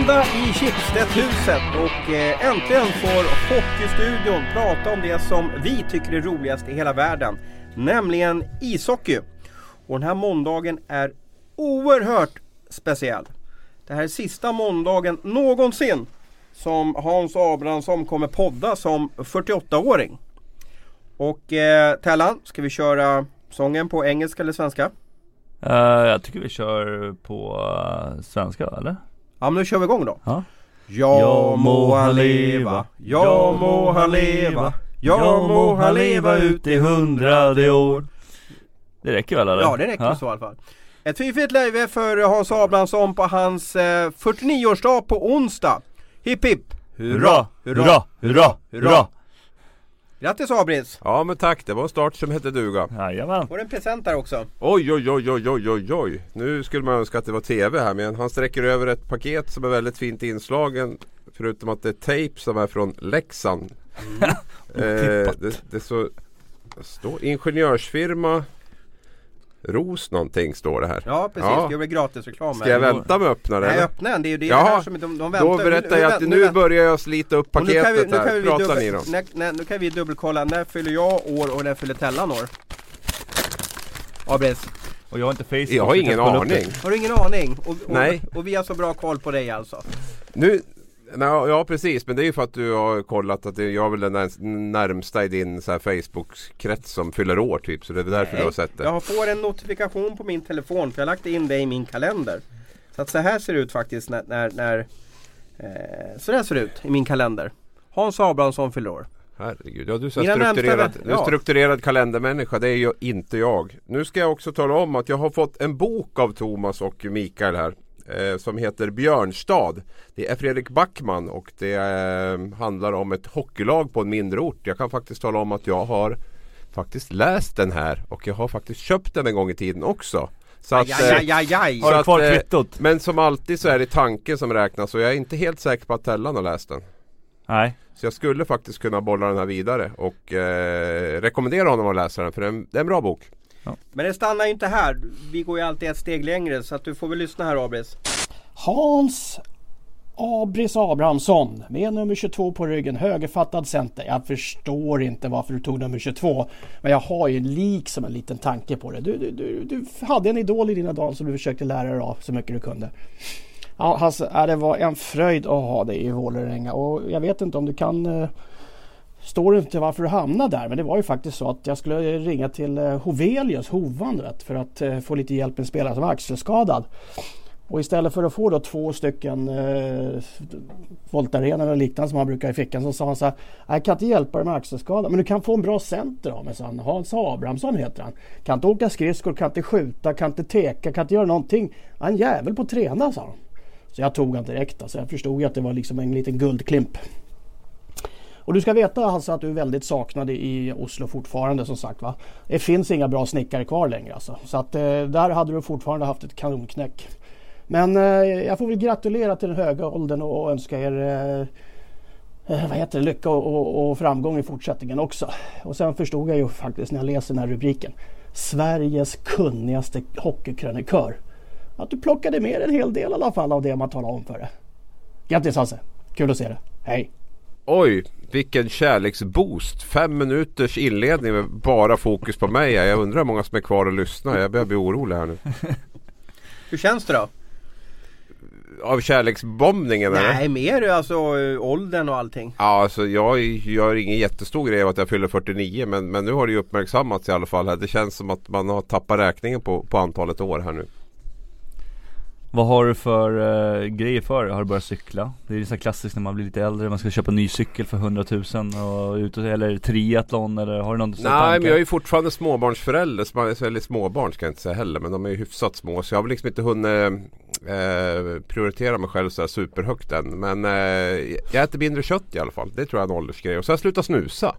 Måndag i Schibsted-huset och eh, äntligen får Hockeystudion prata om det som vi tycker är roligast i hela världen. Nämligen ishockey. Och den här måndagen är oerhört speciell. Det här är sista måndagen någonsin som Hans Abrahamsson kommer podda som 48-åring. Och eh, Tellan, ska vi köra sången på engelska eller svenska? Uh, jag tycker vi kör på uh, svenska eller? Ja men då kör vi igång då. Ja. Ja må han leva, ja må han leva, ja må han leva ut i hundrade år. Det räcker väl eller? Ja det räcker så i alla fall. Ett fint läge för Hans Abrahamsson på hans eh, 49-årsdag på onsdag. Hipp hipp! Hurra, hurra, hurra, hurra! Grattis Abris! Ja men tack, det var en start som hette duga. Jajamän. Får en present där också. Oj oj oj oj oj oj oj. Nu skulle man önska att det var TV här men han sträcker över ett paket som är väldigt fint inslagen. Förutom att det är tejp som är från Leksand. Mm. eh, det, det så, står ingenjörsfirma Ros någonting står det här. Ja precis, Ja. det blir gratisreklam. Ska jag vänta med att öppna det? Nej öppna den, det är ju det Jaha, här som de, de väntar. Då berättar jag att nu- nu börjar jag slita upp och nu kan paketet vi, nu kan här. vi dubbel, ni då. när, när, nu kan vi dubbelkolla, när fyller jag år och när fyller Tellan år? Abris, Och jag har inte Facebook. Jag har ingen aning. har du ingen aning? Och, och, Nej. och vi har så bra koll på dig alltså? Nu, nej, ja precis, men det är ju för att du har kollat att jag är väl den när- närmsta i din Facebook-krets som fyller år typ. Så det är därför du har sett det. Jag får en notifikation på min telefon för jag har lagt in det i min kalender. Så att så här ser det ut faktiskt när, när, när eh, så där ser det ut i min kalender. Hans Abrahamsson fyller år. Herregud, ja, du är Mina strukturerad, ja. strukturerad kalendermänniska. Det är ju inte jag. Nu ska jag också tala om att jag har fått en bok av Thomas och Mikael här. Eh, som heter Björnstad. Det är Fredrik Backman och det eh, handlar om ett hockeylag på en mindre ort. Jag kan faktiskt tala om att jag har faktiskt läst den här och jag har faktiskt köpt den en gång i tiden också. Så att, Aj, aj, eh, aj. Har du kvar kvittot? Men som alltid så är det tanken som räknas och jag är inte helt säker på att Tellan har läst den. Nej. Så jag skulle faktiskt kunna bolla den här vidare och eh, rekommendera honom att läsa den för det är en, det är en bra bok. Men det stannar ju inte här. Vi går ju alltid ett steg längre så att du får väl lyssna här Abris. Hans Abris Abrahamsson med nummer 22 på ryggen, högerfattad center. Jag förstår inte varför du tog nummer 22. Men jag har ju liksom en liten tanke på det. Du, du, du, du hade en idol i dina dagar som du försökte lära dig av så mycket du kunde. Ja, ja, det var en fröjd att ha dig i Vålerenga och jag vet inte om du kan eh, Står inte varför du hamnade där men det var ju faktiskt så att jag skulle ringa till eh, Hovelius, Hovan du vet, för att eh, få lite hjälp med en spelare som var axelskadad. Och istället för att få då två stycken eh, voltarenor och liknande som han brukar ha i fickan så sa han så här. Jag kan inte hjälpa dig med axelskada men du kan få en bra center av mig sa han. Hans Abrahamsson heter han. Kan inte åka skridskor, kan inte skjuta, kan inte teka, kan inte göra någonting. Han är en jävel på att träna sa han. Så jag tog han direkt alltså. Jag förstod ju att det var liksom en liten guldklimp. Och du ska veta alltså att du är väldigt saknad i Oslo fortfarande som sagt va. Det finns inga bra snickare kvar längre alltså. Så att eh, där hade du fortfarande haft ett kanonknäck. Men eh, jag får väl gratulera till den höga åldern och önska er eh, eh, vad heter det, lycka och, och, och framgång i fortsättningen också. Och sen förstod jag ju faktiskt när jag läser den här rubriken. Sveriges kunnigaste hockeykrönikör. Att du plockade med en hel del i alla fall av det man talade om för dig. Grattis Hasse! Kul att se dig. Hej! Oj, vilken kärleksboost! Fem minuters inledning med bara fokus på mig. Jag undrar hur många som är kvar och lyssnar. Jag börjar bli orolig här nu. Hur känns det då? Av kärleksbombningen eller? Nej mer alltså eh, åldern och allting. Ja, alltså jag gör ingen jättestor grej av att jag fyller 49 men, men nu har det ju uppmärksammats i alla fall här. Det känns som att man har tappat räkningen på, på antalet år här nu. Vad har du för uh, grejer för dig? Har du börjat cykla? Det är ju så klassiskt när man blir lite äldre, man ska köpa en ny cykel för 100 000 och ut och, eller triathlon eller har du någon sån Nej tankar? men jag är ju fortfarande småbarnsförälder, sm- eller småbarn ska jag inte säga heller men de är ju hyfsat små så jag har väl liksom inte hunnit eh, prioritera mig själv så här superhögt än. Men eh, jag äter mindre kött i alla fall, det tror jag är en åldersgrej. Och så har jag slutat snusa.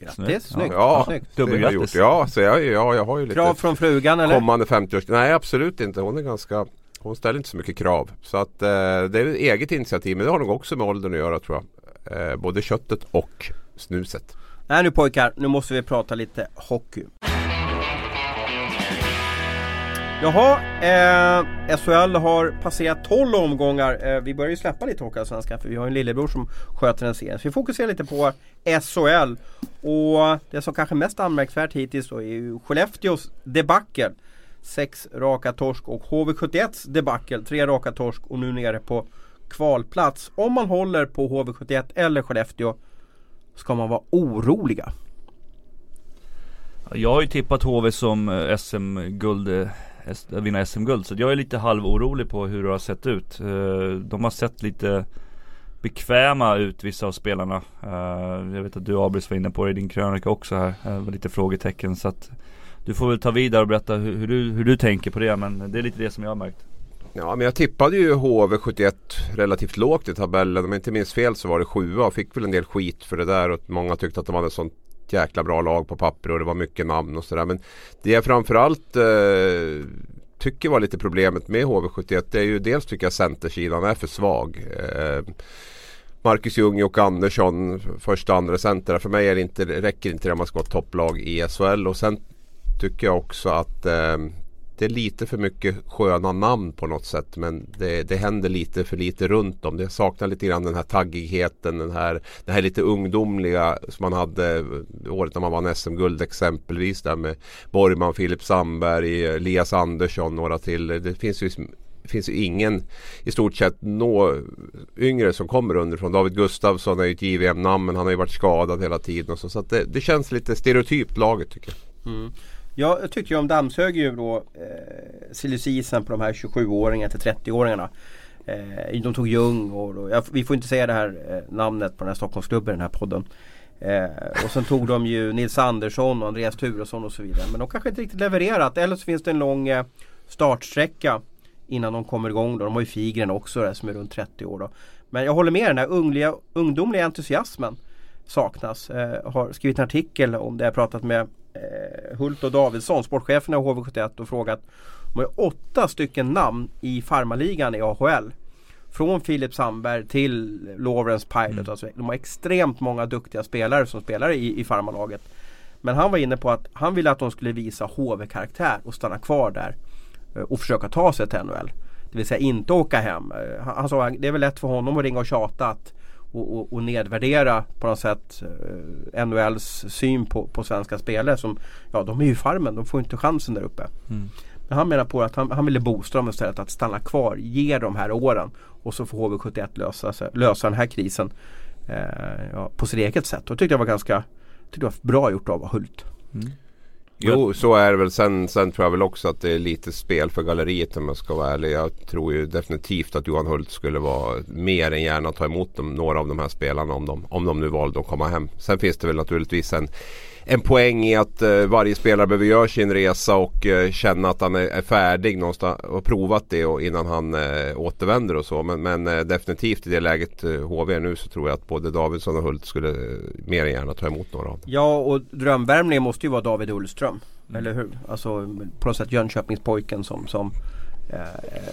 Grattis, Snyggt. Ja, snyggt. det har jag Dubbelgrattis. gjort. Ja, så jag, ja, jag har ju lite Krav från frugan eller? kommande 50 års Nej absolut inte, hon är ganska hon ställer inte så mycket krav. Så att eh, det är ett eget initiativ men det har nog också med åldern att göra tror jag. Eh, både köttet och snuset. Nej nu pojkar, nu måste vi prata lite hockey. Jaha, eh, SHL har passerat 12 omgångar. Eh, vi börjar ju släppa lite Hockeyallsvenskan för vi har en lillebror som sköter den serien. Så vi fokuserar lite på SHL. Och det som kanske är mest anmärkningsvärt hittills då är ju Skellefteås debacle. Sex raka torsk och HV71s debacle. Tre raka torsk och nu nere på kvalplats. Om man håller på HV71 eller Skellefteå ska man vara oroliga. Jag har ju tippat HV som eh, SM-guld, eh, vinna SM-guld. Så jag är lite halvorolig på hur det har sett ut. Eh, de har sett lite bekväma ut vissa av spelarna. Jag vet att du Abris var inne på det i din krönika också här. Lite frågetecken. Så att du får väl ta vidare och berätta hur, hur, du, hur du tänker på det. Men det är lite det som jag har märkt. Ja men jag tippade ju HV71 relativt lågt i tabellen. Om jag inte minns fel så var det sjua och fick väl en del skit för det där. Och många tyckte att de hade ett sånt jäkla bra lag på papper och det var mycket namn och sådär. Men det jag framförallt eh, tycker var lite problemet med HV71 det är ju dels tycker jag centersidan är för svag. Eh, Marcus Ljung och Andersson första andra center. För mig är det inte, räcker inte det om man ska vara topplag i SHL. Och sen tycker jag också att eh, det är lite för mycket sköna namn på något sätt. Men det, det händer lite för lite runt dem. Det saknar lite grann den här taggigheten. Den här, det här lite ungdomliga som man hade året när man vann SM-guld exempelvis. Där med Borgman, Filip Sandberg, Elias Andersson, några till. Det finns ju det finns ju ingen i stort sett nå yngre som kommer underifrån. David Gustafsson är ju ett JVM-namn men han har ju varit skadad hela tiden. Och så så att det, det känns lite stereotypt laget tycker jag. Mm. Ja, jag tyckte ju om dammsög ju då eh, på de här 27-åringarna till 30-åringarna. Eh, de tog Ljung och och ja, vi får inte säga det här eh, namnet på den här Stockholmsklubben i den här podden. Eh, och sen tog de ju Nils Andersson och Andreas Turesson och så vidare. Men de kanske inte riktigt levererat. Eller så finns det en lång eh, startsträcka innan de kommer igång. Då. De har ju Figren också där, som är runt 30 år. Då. Men jag håller med, den här ungliga, ungdomliga entusiasmen saknas. Eh, har skrivit en artikel om det. Jag har pratat med Hult och Davidsson, sportcheferna i HV71 och frågat. De har åtta stycken namn i farmaligan i AHL. Från Filip Sandberg till Lawrence Pilot. Mm. Alltså, de har extremt många duktiga spelare som spelar i, i farmalaget. Men han var inne på att han ville att de skulle visa HV-karaktär och stanna kvar där. eh, Och försöka ta sig till NHL. Det vill säga inte åka hem. Eh, Han, han sa att det är väl lätt för honom att ringa och tjata att, och, och, och nedvärdera på något sätt eh, NHLs syn på, på svenska spelare. Som, ja, de är ju farmen, de får inte chansen där uppe. Mm. Men han menar på att han, han ville dem istället att stanna kvar, ge de här åren och så får HV71 lösa, lösa den här krisen eh, ja, på sitt eget sätt. Och tyckte jag var ganska tyckte jag var bra gjort av Hult. Mm. Jo, så är det väl. Sen, sen tror jag väl också att det är lite spel för galleriet om jag ska vara ärlig. Jag tror ju definitivt att Johan Hult skulle vara mer än gärna ta emot dem, några av de här spelarna om de, om de nu valde att komma hem. Sen finns det väl naturligtvis en, en poäng i att eh, varje spelare behöver göra sin resa och eh, känna att han är, är färdig någonstans och provat det och innan han eh, återvänder och så. Men, men eh, definitivt i det läget eh, HV är nu så tror jag att både Davidsson och Hult skulle eh, mer än gärna ta emot några av dem. Ja och drömvärmningen måste ju vara David Ullström. Eller hur? Alltså på något sätt Jönköpingspojken som, som Eh,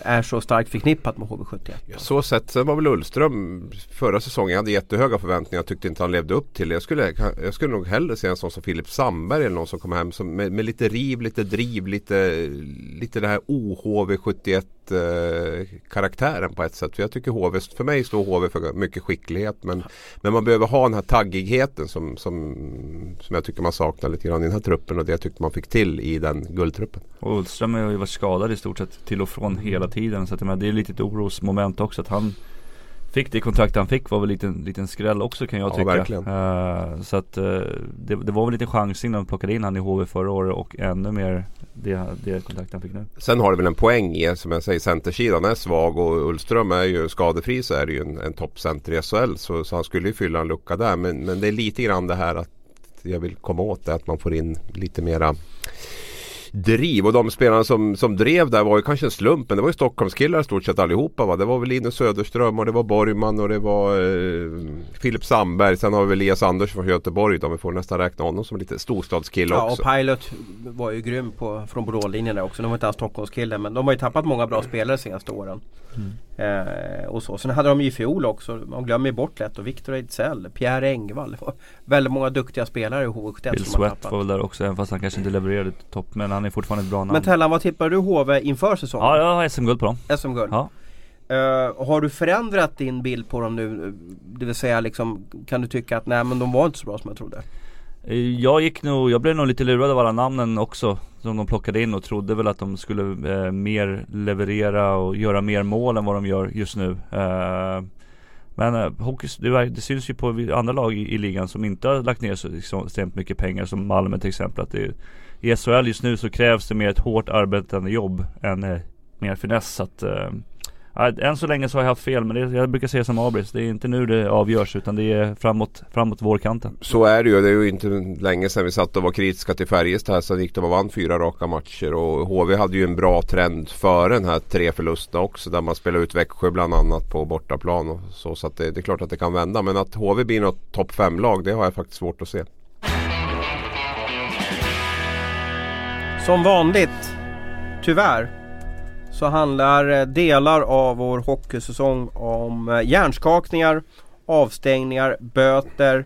är så starkt förknippat med HV71. Ja, så sett. Sen var väl Ullström förra säsongen. Jag hade jättehöga förväntningar. Jag tyckte inte han levde upp till det. Jag skulle, jag skulle nog hellre se en sån som Filip Sandberg eller någon som kommer hem som, med, med lite riv, lite driv, lite, lite det här OHV71 eh, karaktären på ett sätt. För jag tycker HV, för mig står HV för mycket skicklighet. Men, men man behöver ha den här taggigheten som, som, som jag tycker man saknar lite grann i den här truppen. Och det jag tyckte man fick till i den guldtruppen. Och Ullström har ju varit skadad i stort sett till och från hela tiden. Så att, menar, det är lite ett orosmoment också att han Fick det kontrakt han fick var väl en liten skräll också kan jag Ja, tycka. verkligen. Eh, så att eh, det, det var väl lite chansning när de plockade in han i HV förra året och ännu mer det, det kontrakt han fick nu. Sen har det väl en poäng i, som jag säger, centersidan är svag och Ullström är ju skadefri så är det ju en, en toppcenter i SHL. Så, så han skulle ju fylla en lucka där. Men, men det är lite grann det här att jag vill komma åt det att man får in lite mera driv. Och de spelarna som, som drev där var ju kanske en slump. Men det var ju Stockholmskillar i stort sett allihopa. Va? Det var väl Linus Söderström och det var Borgman och det var eh, Filip Sandberg. Sen har vi Elias Andersson från Göteborg. Då. Vi får nästan räkna honom som lite storstadskille Ja och också. Pilot var ju grym på, från Boråslinjen där också. De var inte alls Stockholmskille men de har ju tappat många bra spelare de senaste åren. Eh, och så. Sen hade de ju i fjol också, man glömmer bort lätt, och Victor Ejdsell, Pierre Engvall. Väldigt många duktiga spelare i HV71 Bill Sweat var väl där också även fast han kanske inte levererade topp men han är fortfarande ett bra namn. Men Tellan, vad tippar du HV inför säsongen? Ja, jag har SM-guld på dem. SM-guld? Ja. Uh, har du förändrat din bild på dem nu? Det vill säga liksom, kan du tycka att nej men de var inte så bra som jag trodde? Eh, jag gick nog, jag blev nog lite lurad av alla namnen också Som de plockade in och trodde väl att de skulle eh, mer leverera och göra mer mål än vad de gör just nu. Eh, Men eh, hockey, det, det, syns ju på andra lag i, i, ligan som inte har lagt ner så extremt mycket pengar som Malmö till exempel att det, I SHL just nu så krävs det mer ett hårt arbetande jobb än eh, mer finess att eh, än så länge så har jag haft fel men det, jag brukar säga som Abris, det är inte nu det avgörs utan det är framåt, framåt vårkanten. Så är det ju. Det är ju inte länge sedan vi satt och var kritiska till Färjestad här. Så gick de och vann fyra raka matcher och HV hade ju en bra trend före den här tre förlusterna också. Där man spelade ut Växjö bland annat på bortaplan och så. Så att det, det är klart att det kan vända. Men att HV blir något topp 5-lag det har jag faktiskt svårt att se. Som vanligt, tyvärr, så handlar eh, delar av vår hockeysäsong om eh, hjärnskakningar, avstängningar, böter,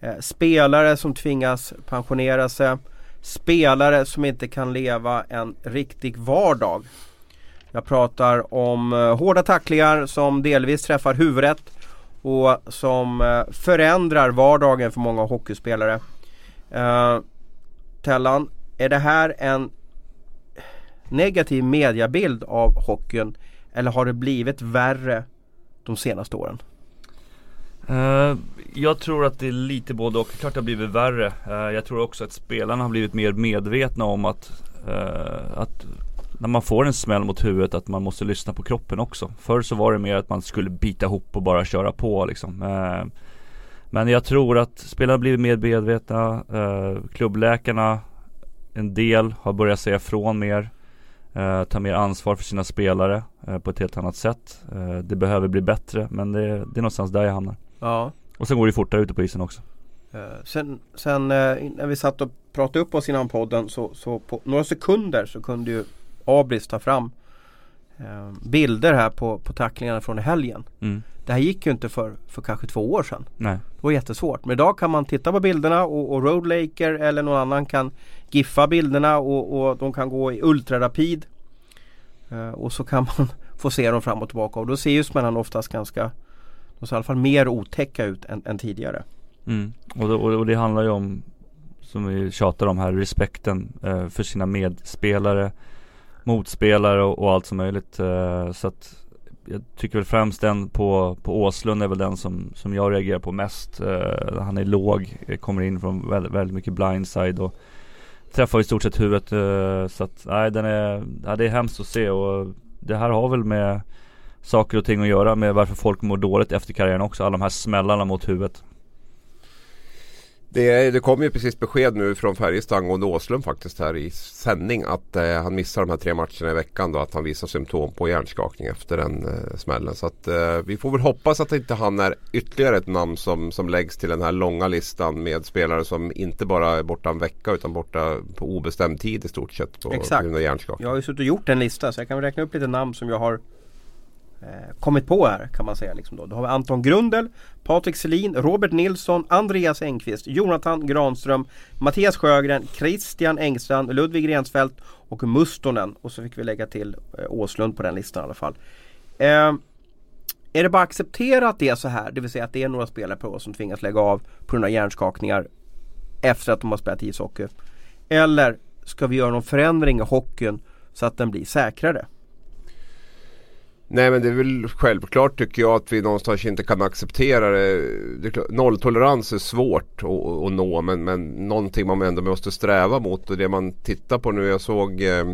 eh, spelare som tvingas pensionera sig, spelare som inte kan leva en riktig vardag. Jag pratar om hårda tacklingar som delvis träffar huvudet och som förändrar vardagen för många hockeyspelare. Tellan, är det här en negativ mediabild av hockeyn? Eller har det blivit värre de senaste åren? Uh, jag tror att det är lite både och. Klart det har blivit värre. Uh, jag tror också att spelarna har blivit mer medvetna om att, uh, att när man får en smäll mot huvudet att man måste lyssna på kroppen också. Förr så var det mer att man skulle bita ihop och bara köra på liksom. Men jag tror att spelarna har blivit mer medvetna. Klubbläkarna, en del har börjat säga ifrån mer. Eh, ta mer ansvar för sina spelare eh, på ett helt annat sätt. Eh, det behöver bli bättre men det, det är någonstans där jag hamnar. Ja. Och sen går det fortare ute på isen också. Eh, sen, sen eh, när vi satt och pratade upp oss innan podden så, så på några sekunder så kunde ju Abris ta fram eh, bilder här på, på tacklingarna från helgen. Mm. Det här gick ju inte för, för kanske två år sedan. Nej. Det var jättesvårt. Men idag kan man titta på bilderna och, och Roadlaker eller någon annan kan giffa bilderna och, och de kan gå i ultrarapid. Uh, och så kan man få se dem fram och tillbaka och då ser ju smällarna oftast ganska De ser i alla fall mer otäcka ut än, än tidigare. Mm. Och, det, och, det handlar ju om Som vi tjatar om här, respekten uh, för sina medspelare Motspelare och, och allt som möjligt. Eh, så att jag tycker väl främst den på, på Åslund är väl den som, som jag reagerar på mest. Eh, han är låg, eh, kommer in från väldigt, väldigt mycket blindside och träffar i stort sett huvudet. Så att nej, den är, ja, det är hemskt att se och det här har väl med saker och ting att göra med varför folk mår dåligt efter karriären också. Alla de här smällarna mot huvudet. Det, det kom ju precis besked nu från Färjestad angående Åslund faktiskt här i sändning att eh, han missar de här tre matcherna i veckan då att han visar symptom på hjärnskakning efter den eh, smällen. Så att eh, vi får väl hoppas att inte han är ytterligare ett namn som, som läggs till den här långa listan med spelare som inte bara är borta en vecka utan borta på obestämd tid i stort sett på grund av hjärnskakning. Jag har ju suttit och gjort en lista så jag kan räkna upp lite namn som jag har Eh, kommit på här kan man säga. Liksom då. då har vi Anton Grundel, Patrik Selin, Robert Nilsson, Andreas Engqvist, Jonathan Granström, Mattias Sjögren, Christian Engstrand, Ludvig Rensfeldt och Mustonen. Och så fick vi lägga till eh, Åslund på den listan i alla fall. Eh, är det bara att acceptera att det är så här? Det vill säga att det är några spelare på som tvingas lägga av på grund av hjärnskakningar efter att de har spelat ishockey. Eller ska vi göra någon förändring i hockeyn så att den blir säkrare? Nej men det är väl självklart tycker jag att vi någonstans inte kan acceptera det. det klart, nolltolerans är svårt att, att nå men, men någonting man ändå måste sträva mot. Och det man tittar på nu, jag såg eh,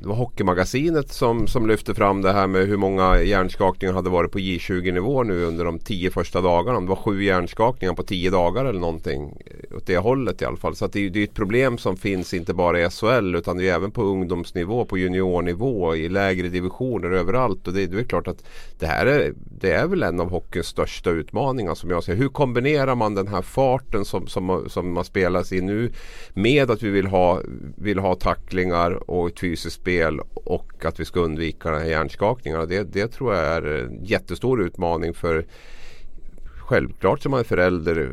det var Hockeymagasinet som, som lyfte fram det här med hur många hjärnskakningar hade varit på J20 nivå nu under de tio första dagarna. Det var sju hjärnskakningar på tio dagar eller någonting. Eh, åt det hållet i alla fall. Så det, det är ett problem som finns inte bara i SHL utan det är även på ungdomsnivå, på juniornivå, i lägre divisioner överallt. Och det, det är klart att det här är, det är väl en av hockeyns största utmaningar som jag ser. Hur kombinerar man den här farten som, som, som man spelas i nu med att vi vill ha, vill ha tacklingar och ett fysiskt spel och att vi ska undvika de här hjärnskakningarna. Det, det tror jag är en jättestor utmaning för Självklart som man är förälder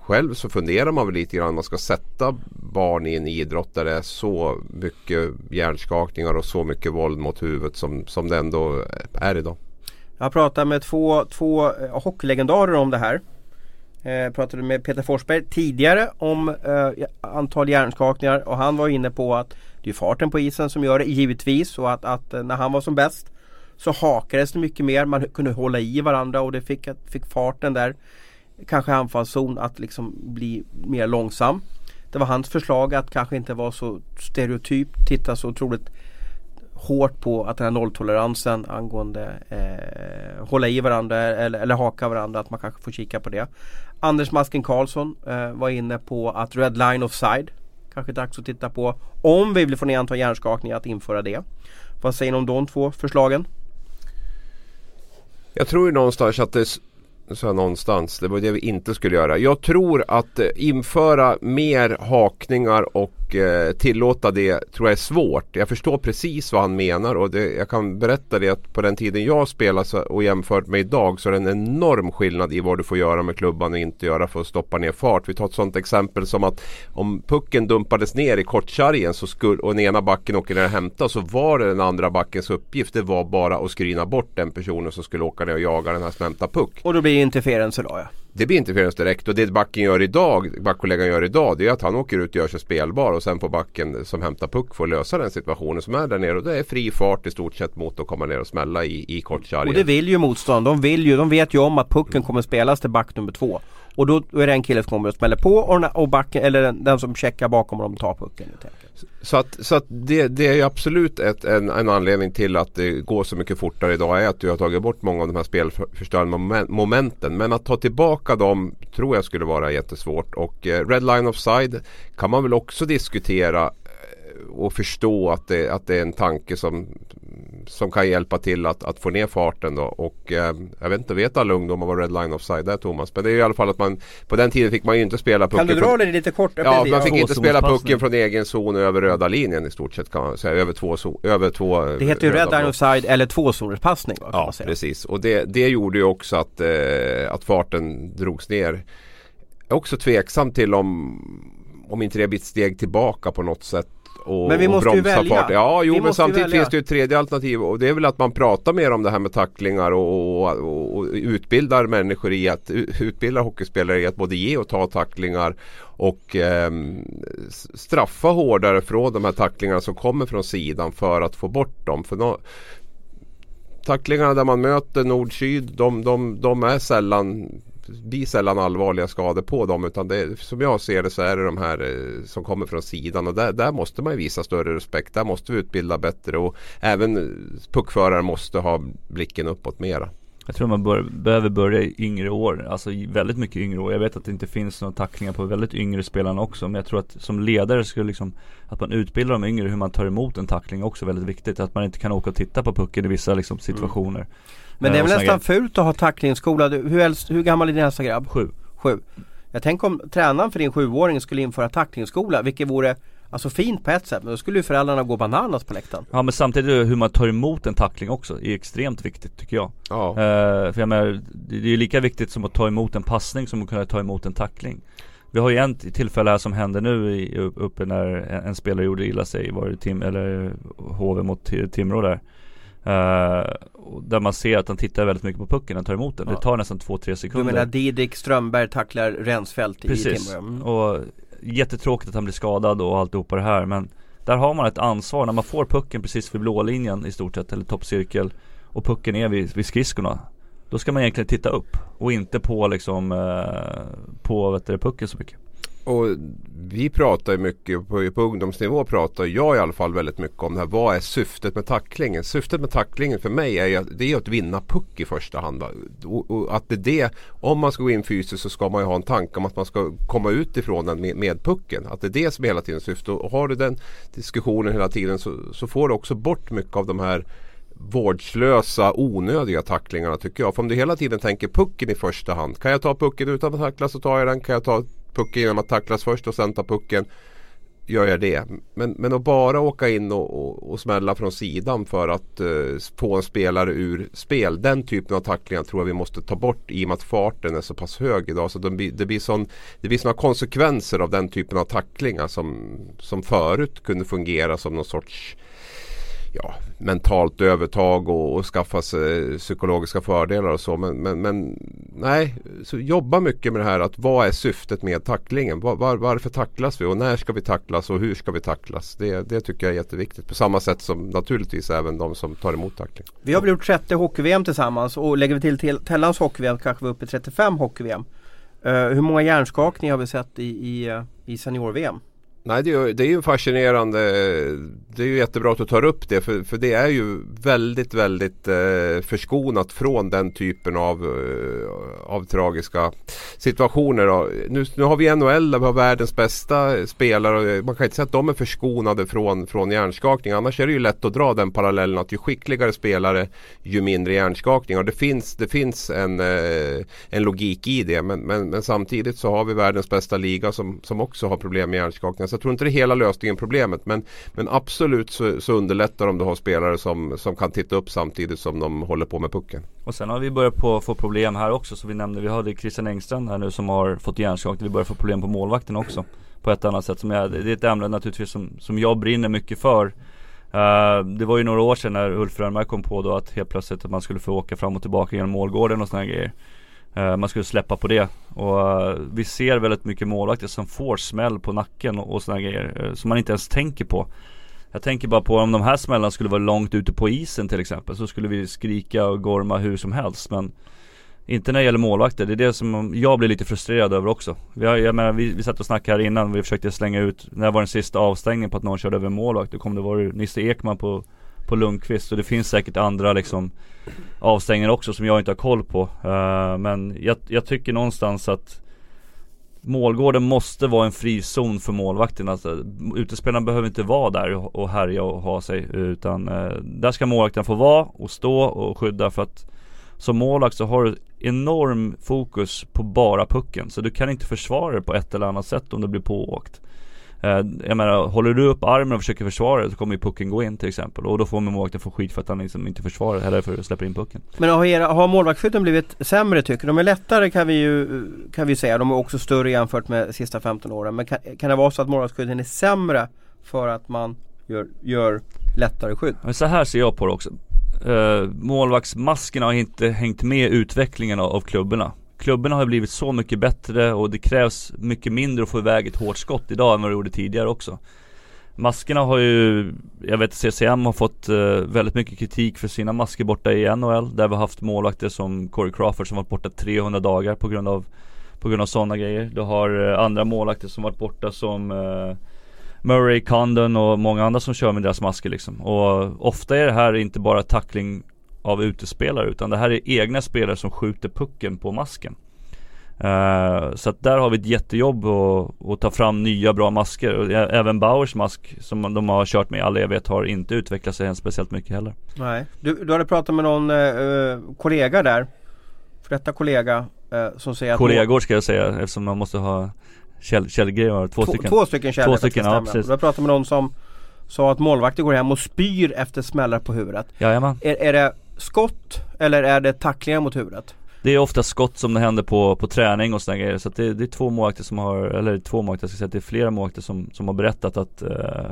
själv så funderar man väl lite grann om man ska sätta barn i en idrott där det är så mycket hjärnskakningar och så mycket våld mot huvudet som, som det ändå är idag. Jag har pratat med två, två eh, hockeylegendarer om det här. Jag pratade med Peter Forsberg tidigare om eh, antal hjärnskakningar och han var inne på att det är farten på isen som gör det givetvis och att, att eh, när han var som bäst så hakades det mycket mer. Man kunde hålla i varandra och det fick, fick farten där kanske anfallszon att liksom bli mer långsam. Det var hans förslag att kanske inte vara så stereotyp, titta så otroligt hårt på att den här nolltoleransen angående eh, hålla i varandra eller, eller haka varandra, att man kanske får kika på det. Anders Masken Karlsson eh, var inne på att Red Line Offside kanske dags att titta på om vi vill få ner antal hjärnskakningar att införa det. Vad säger ni om de två förslagen? Jag tror ju någonstans att det sa jag någonstans. Det var det vi inte skulle göra. Jag tror att eh, införa mer hakningar och eh, tillåta det tror jag är svårt. Jag förstår precis vad han menar och det, jag kan berätta det att på den tiden jag spelade och jämfört med idag så är det en enorm skillnad i vad du får göra med klubban och inte göra för att stoppa ner fart. Vi tar ett sådant exempel som att om pucken dumpades ner i kortkärgen så skulle, och den ena backen åker ner och hämtar så var det den andra backens uppgift. Det var bara att skryna bort den personen som skulle åka ner och jaga den här som hämtar puck. Och då blir interference då ja. Det blir interferens direkt och det backen gör idag, backkollegan gör idag, det är att han åker ut och gör sig spelbar och sen får backen som hämtar puck få lösa den situationen som är där nere och det är fri fart i stort sett mot att komma ner och smälla i, i kortsargen. Och det vill ju motstånd. De vill ju, de vet ju om att pucken kommer spelas till back nummer två. Och då är det en kille som kommer och smäller på och, och backen, eller den, den som checkar bakom dem tar pucken. Så att, så att det, det är ju absolut ett, en, en anledning till att det går så mycket fortare idag är att du har tagit bort många av de här spelförstörande momenten. Men att ta tillbaka dem tror jag skulle vara jättesvårt. Och eh, Red Line Offside kan man väl också diskutera eh, och förstå att det, att det är en tanke som, som kan hjälpa till att, att få ner farten då. Och eh, jag vet inte, vet alla ungdomar vad Red Line Offside är Thomas? Men det är i alla fall att man På den tiden fick man ju inte spela pucken Kan du dra det lite kort? Ja, man fick inte spela pucken från egen zon över röda linjen i stort sett kan man säga. Över två, över två Det heter ju Red Line Offside eller tvåzonerspassning Ja, precis. Och det, det gjorde ju också att, eh, att farten drogs ner. Jag är också tveksam till om om inte det blir ett steg tillbaka på något sätt och, men vi måste och ju välja. Fart. Ja, jo, men samtidigt finns det ju ett tredje alternativ och det är väl att man pratar mer om det här med tacklingar och, och, och utbildar människor i att utbilda hockeyspelare i att både ge och ta tacklingar och eh, straffa hårdare från de här tacklingarna som kommer från sidan för att få bort dem. För no tacklingarna där man möter nord-syd de, de, de är sällan blir sällan allvarliga skador på dem utan det, som jag ser det så är det de här eh, som kommer från sidan och där, där måste man visa större respekt. Där måste vi utbilda bättre och även puckförare måste ha blicken uppåt mera. Jag tror man bör, behöver börja i yngre år, alltså väldigt mycket yngre år. Jag vet att det inte finns några tacklingar på väldigt yngre spelarna också. Men jag tror att som ledare skulle liksom, att man utbildar de yngre hur man tar emot en tackling också väldigt viktigt. Att man inte kan åka och titta på pucken i vissa liksom, situationer. Mm. Men det är väl nästan fult att ha tacklingsskola. Hur, äldst, hur gammal är din äldsta grabb? Sju. Sju. Jag tänker om tränaren för din sjuåring skulle införa tacklingsskola, vilket vore Alltså fint på ett sätt, men då skulle ju föräldrarna gå bananas på läktaren. Ja men samtidigt hur man tar emot en tackling också är extremt viktigt tycker jag. Ja. Uh, för jag menar, det är ju lika viktigt som att ta emot en passning som att kunna ta emot en tackling. Vi har ju en tillfälle här som hände nu i, uppe när en, en spelare gjorde illa sig, var det Tim, eller HV mot Timrå där. Uh, där man ser att han tittar väldigt mycket på pucken, han tar emot den. Ja. Det tar nästan 2-3 sekunder. Du menar Didrik Strömberg tacklar Rensfeldt i Timrå? Mm. och jättetråkigt att han blir skadad och alltihopa det här men Där har man ett ansvar när man får pucken precis vid blålinjen i stort sett, eller toppcirkel Och pucken är vid, vid skridskorna Då ska man egentligen titta upp och inte på liksom eh, På vet du, pucken så mycket och vi pratar ju mycket på, på ungdomsnivå pratar jag i alla fall väldigt mycket om det här. Vad är syftet med tacklingen? Syftet med tacklingen för mig är ju det är att vinna puck i första hand. Och, och, att det är det, om man ska gå in fysiskt så ska man ju ha en tanke om att man ska komma ut ifrån den med, med pucken. Att det är det som är hela tiden syftet. Och har du den diskussionen hela tiden så, så får du också bort mycket av de här vårdslösa onödiga tacklingarna tycker jag. För om du hela tiden tänker pucken i första hand. Kan jag ta pucken utan att tackla så tar jag den. Kan jag ta pucken genom att tacklas först och sen ta pucken. gör jag det. Men, men att bara åka in och, och, och smälla från sidan för att uh, få en spelare ur spel. Den typen av tacklingar tror jag vi måste ta bort i och med att farten är så pass hög idag. Så det blir, det blir, sån, det blir såna konsekvenser av den typen av tacklingar som, som förut kunde fungera som någon sorts ja, mentalt övertag och, och skaffa sig psykologiska fördelar och så. Men, men, men, nej, så jobba mycket med det här att vad är syftet med tacklingen? Var, var, varför tacklas vi och när ska vi tacklas och hur ska vi tacklas? Det, det tycker jag är jätteviktigt. På samma sätt som naturligtvis även de som tar emot tackling. Vi har väl gjort 30 hockey-VM tillsammans och lägger vi till, till Tellans hockey-VM kanske vi är uppe i 35 hockey-VM. Uh, hur många hjärnskakningar har vi sett i, i, eh, i senior-VM? Nej, det är, det är ju fascinerande. Det är ju jättebra att du tar upp det för, för det är ju väldigt, väldigt eh, förskonat från den typen av, eh, av tragiska situationer. Nu, nu har vi NHL där vi har världens bästa spelare. Man kan inte säga att de är förskonade från, från hjärnskakning. Annars är det ju lätt att dra den parallellen att ju skickligare spelare ju mindre hjärnskakning. Och det finns, det finns en, eh, en logik i det. Men, men, men, samtidigt så har vi världens bästa liga som, som också har problem med hjärnskakning. Så jag tror inte det är hela lösningen problemet. Men, men absolut så, så underlättar om du har spelare som, som kan titta upp samtidigt som de håller på med pucken. Och sen har vi börjat på, få problem här också. Så vi nämnde, vi hade Christian Engstrand här nu som har fått hjärnskakning. Vi börjar få problem på målvakten också. På ett annat sätt. Som jag, det är ett ämne naturligtvis som, som jag brinner mycket för. Uh, det var ju några år sedan när Ulf Rönnmark kom på då att helt plötsligt att man skulle få åka fram och tillbaka genom målgården och sådana grejer. Eh, man skulle släppa på det. Och eh, vi ser väldigt mycket målvakter som får smäll på nacken och, och sådana grejer. Eh, som man inte ens tänker på. Jag tänker bara på om de här smällarna skulle vara långt ute på isen till exempel. Så skulle vi skrika och gorma hur som helst. Men inte när det gäller målvakter, det är det som jag blir lite frustrerad över också. Vi, har, jag menar, vi, vi satt och snackade här innan, vi försökte slänga ut, när var den sista avstängningen på att någon körde över en målvakt? Då kom det var Nisse Ekman på, på Lundqvist. Och det finns säkert andra liksom avstängningar också som jag inte har koll på. Uh, men jag, jag tycker någonstans att Målgården måste vara en frizon för målvakten. Alltså, utespelarna behöver inte vara där och härja och ha sig. Utan uh, där ska målvakten få vara och stå och skydda för att som målvakt så har du enorm fokus på bara pucken. Så du kan inte försvara det på ett eller annat sätt om du blir pååkt. Eh, jag menar, håller du upp armen och försöker försvara det så kommer ju pucken gå in till exempel. Och då får målvakten få skit för att han liksom inte försvarar eller för att släppa in pucken. Men har, era, har målvaktsskydden blivit sämre tycker du? De är lättare kan vi ju kan vi säga. De är också större jämfört med de sista 15 åren. Men kan, kan det vara så att målvaktsskydden är sämre för att man gör, gör lättare skydd? Men så här ser jag på det också. Uh, målvaktsmaskerna har inte hängt med utvecklingen av, av klubborna. Klubborna har blivit så mycket bättre och det krävs mycket mindre att få iväg ett hårt skott idag än vad det gjorde tidigare också. Maskerna har ju, jag vet CCM har fått uh, väldigt mycket kritik för sina masker borta i NHL. Där vi har haft målvakter som Corey Crawford som varit borta 300 dagar på grund av På grund av sådana grejer. Du har uh, andra målvakter som varit borta som uh, Murray, Condon och många andra som kör med deras masker liksom. Och ofta är det här inte bara tackling av utespelare utan det här är egna spelare som skjuter pucken på masken. Uh, så att där har vi ett jättejobb att ta fram nya bra masker. Och även Bauers mask som de har kört med i all evighet har inte utvecklat sig speciellt mycket heller. Nej, du, du hade pratat med någon uh, kollega där. För detta kollega uh, som säger att Kollegor ska jag säga eftersom man måste ha käll, källgrejer, två, två stycken Två stycken källor Två stycken, ja precis Du har pratat med någon som sa att målvakter går hem och spyr efter smällar på huvudet Jajamän är, är det skott eller är det tacklingar mot huvudet? Det är ofta skott som det händer på, på träning och sådana grejer så det, det är två målvakter som har, eller två målvakter, jag ska säga att det är flera målvakter som, som har berättat att eh,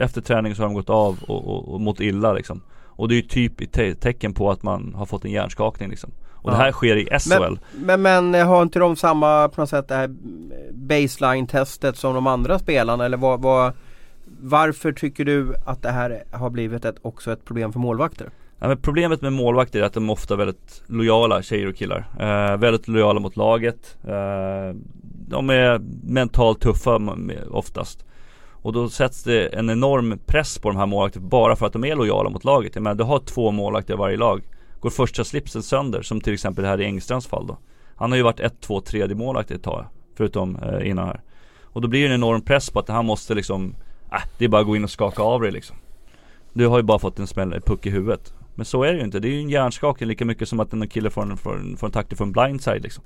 Efter träning så har de gått av och, och, och mått illa liksom Och det är ju typ te tecken på att man har fått en hjärnskakning liksom Och ja. det här sker i SHL men, men, men, har inte de samma på något sätt det här baseline-testet som de andra spelarna eller vad, vad Varför tycker du att det här har blivit ett, också ett problem för målvakter? Ja, men problemet med målvakter är att de är ofta väldigt lojala tjejer och killar. Eh, väldigt lojala mot laget. Eh, de är mentalt tuffa oftast. Och då sätts det en enorm press på de här målvakterna bara för att de är lojala mot laget. Jag menar, du har två målvakter i varje lag. Går första slipsen sönder, som till exempel det här i Engstrands fall då. Han har ju varit ett, två, tredje målvakt ett tag. Förutom eh, innan här. Och då blir det en enorm press på att han måste liksom, äh, det är bara att gå in och skaka av dig liksom. Du har ju bara fått en smäll, puck i huvudet. Men så är det ju inte. Det är ju en hjärnskakning lika mycket som att en kille får en, får en, får en tackling från blindside liksom.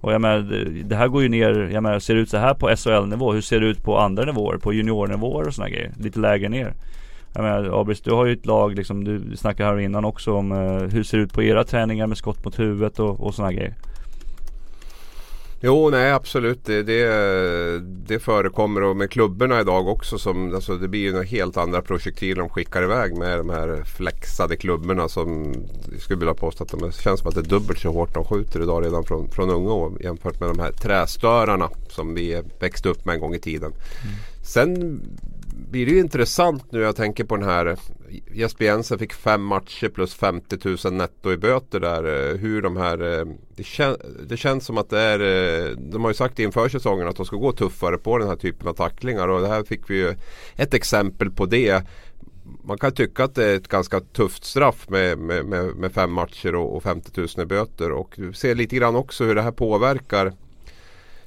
Och jag menar, det, här går ju ner, jag menar, ser det ut så här på SHL-nivå? Hur ser det ut på andra nivåer? På juniornivåer och sådana grejer? Lite lägre ner. Jag menar Abris, du har ju ett lag liksom, du snackade här innan också om eh, hur ser det ut på era träningar med skott mot huvudet och, och sådana grejer? Jo, nej absolut. Det, det, det förekommer och med klubborna idag också. Som, alltså, det blir ju helt andra projektiler de skickar iväg med de här flexade klubborna som jag skulle vilja påstå att de känns som att det är dubbelt så hårt de skjuter idag redan från, från unga år jämfört med de här trästörarna som vi växte upp med en gång i tiden. Mm. Sen blir det ju intressant nu. Jag tänker på den här Jesper Jensen fick fem matcher plus 50 000 netto i böter där. Hur de här det, kän, det känns som att det är De har ju sagt inför säsongen att de ska gå tuffare på den här typen av tacklingar och det här fick vi ju ett exempel på det. Man kan tycka att det är ett ganska tufft straff med, med, med, med fem matcher och, och 50 000 i böter och vi ser lite grann också hur det här påverkar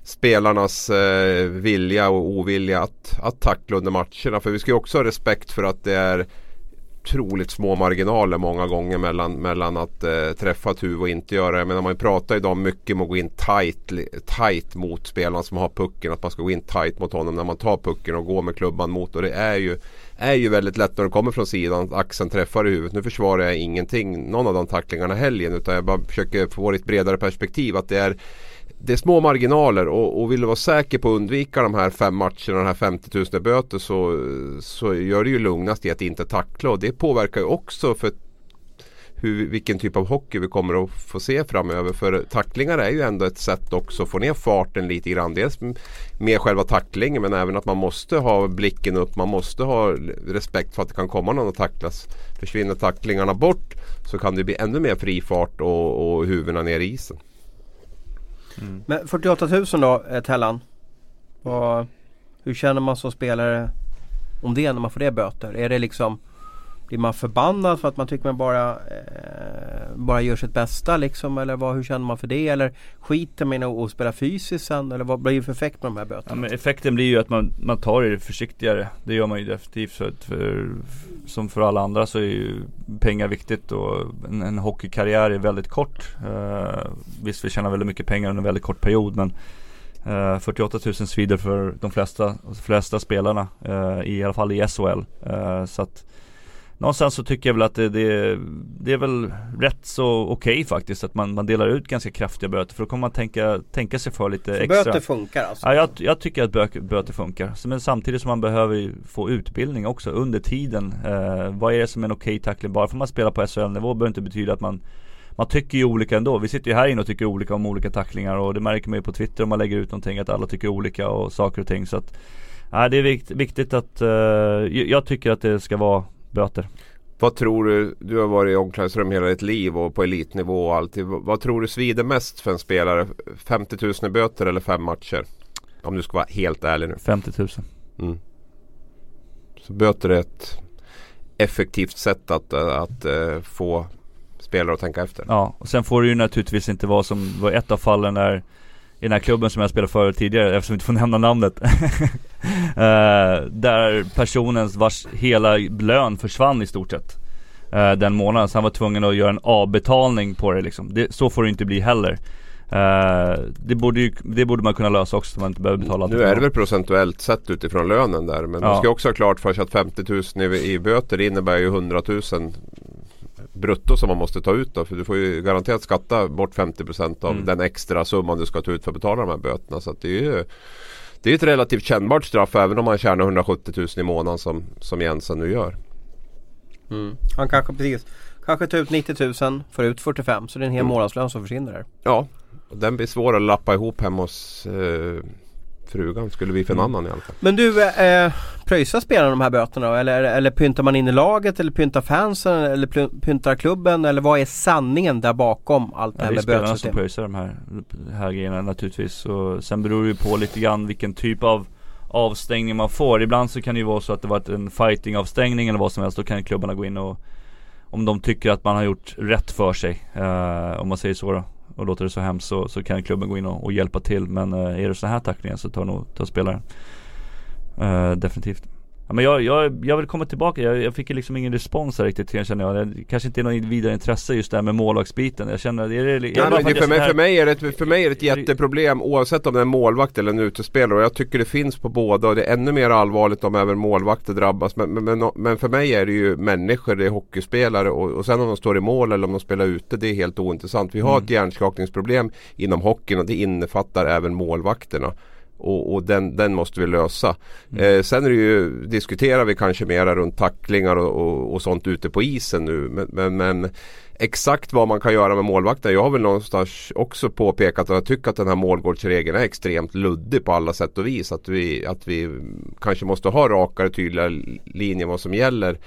spelarnas eh, vilja och ovilja att, att tackla under matcherna. För vi ska ju också ha respekt för att det är otroligt små marginaler många gånger mellan, mellan att eh, träffa ett huvud och inte göra det. Men man pratar idag mycket om att gå in tight, tight mot spelarna som har pucken. Att man ska gå in tight mot honom när man tar pucken och går med klubban mot. Och det är ju, är ju väldigt lätt när det kommer från sidan att axeln träffar i huvudet. Nu försvarar jag ingenting, någon av de tacklingarna helgen. Utan jag bara försöker få ett bredare perspektiv. Att det är det är små marginaler och, och vill du vara säker på att undvika de här fem matcherna, och de här 50 000 böter så, så gör det ju lugnast i att inte tackla och det påverkar ju också för hur, vilken typ av hockey vi kommer att få se framöver. För tacklingar är ju ändå ett sätt också att få ner farten lite grann. Dels med själva tacklingen men även att man måste ha blicken upp. Man måste ha respekt för att det kan komma någon att tacklas. Försvinner tacklingarna bort så kan det bli ännu mer fri fart och, och huvudena ner i isen. Mm. Men 48 000 då eh, Tellan. Vad, hur känner man som spelare om det när man får det böter? Är det liksom blir man förbannad för att man tycker man bara, eh, bara gör sitt bästa liksom? Eller vad, hur känner man för det? Eller skiter man i att spela fysiskt sen? Eller vad blir det för effekt med de här böterna? Ja, effekten blir ju att man, man tar det försiktigare. Det gör man ju definitivt. För, för, som för alla andra så är ju pengar viktigt och en, en hockeykarriär är väldigt kort. Eh, visst vi tjänar väldigt mycket pengar under en väldigt kort period men uh, 48 000 svider för de flesta, flesta spelarna uh, i alla fall i SHL. Uh, eh, så att någonstans så tycker jag väl att det, det, det är väl rätt så okej okay faktiskt att man, man delar ut ganska kraftiga böter för då kommer man tänka, tänka sig för lite så extra Böter funkar alltså? Ja jag, jag tycker att böter, böter funkar. Men samtidigt som man behöver få utbildning också under tiden. Eh, vad är det som är en okej okay tackling? Bara för att man spelar på SHL-nivå behöver inte betyda att man man tycker ju olika ändå. Vi sitter ju här inne och tycker olika om olika tacklingar och det märker man ju på Twitter om man lägger ut någonting att alla tycker olika och saker och ting så att Nej det är vikt, viktigt att, uh, jag tycker att det ska vara böter. Vad tror du, du har varit i omklädningsrum hela ditt liv och på elitnivå och alltid. Vad tror du svider mest för en spelare? 50 000 i böter eller fem matcher? Om du ska vara helt ärlig nu. 50 000. Mm. Så böter är ett effektivt sätt att, att, att uh, få spelare att tänka efter. Ja, och sen får det ju naturligtvis inte vara som var ett av fallen där i den här klubben som jag spelade för tidigare eftersom vi inte får nämna namnet. uh, där personens vars hela lön försvann i stort sett. Uh, den månaden, så han var tvungen att göra en avbetalning på det liksom. Det, så får det inte bli heller. Uh, det, borde ju, det borde man kunna lösa också så man inte behöver betala Nu är det väl procentuellt sett utifrån lönen där. Men ja. man ska också ha klart för sig att 50 000 i, i böter innebär ju 100 000 brutto som man måste ta ut då. För du får ju garanterat skatta bort 50% av mm. den extra summan du ska ta ut för att betala de här böterna. Så det är ju det är ett relativt kännbart straff även om man tjänar 170 000 i månaden som, som Jensen nu gör. Mm. Han kanske precis Kanske tar ut 90 000, får ut 45 så det är en hel mm. månadslön som försvinner där. Ja, den blir svår att lappa ihop hemma hos eh, frugan skulle vi för en mm. annan i alla fall. Men du, eh, pröjsar spelarna de här böterna eller, eller pyntar man in i laget eller pyntar fansen eller pyntar klubben eller vad är sanningen där bakom allt det här med bötesystem? Det är spelarna som pröjsar de här, här grejerna naturligtvis och sen beror det ju på lite grann vilken typ av avstängning man får. Ibland så kan det ju vara så att det varit en fighting avstängning eller vad som helst. Då kan klubbarna gå in och om de tycker att man har gjort rätt för sig, eh, om man säger så då och låter det så hemskt så, så kan klubben gå in och, och hjälpa till. Men eh, är det så här tacklingar så tar nog tar spelaren. Eh, definitivt. Ja, men jag, jag, jag vill komma tillbaka, jag, jag fick ju liksom ingen respons här riktigt känner jag. Det kanske inte är något vidare intresse just det här med målvaktsbiten. Jag känner, är det, är det, men det, för, mig, för, mig är det ett, för mig är det ett jätteproblem oavsett om det är en målvakt eller en utespelare. Och jag tycker det finns på båda och det är ännu mer allvarligt om även målvakter drabbas. Men, men, men, men för mig är det ju människor, det är hockeyspelare och, och sen om de står i mål eller om de spelar ute, det är helt ointressant. Vi har mm. ett hjärnskakningsproblem inom hockeyn och det innefattar även målvakterna. Och, och, den, den måste vi lösa. Mm. Eh, sen är ju, diskuterar vi kanske mera runt tacklingar och, och, och sånt ute på isen nu. Men, men, men, exakt vad man kan göra med målvakten. Jag har väl någonstans också påpekat att jag tycker att den här målgårdsregeln är extremt luddig på alla sätt och vis. Att vi, att vi kanske måste ha rakare tydliga linjer vad som gäller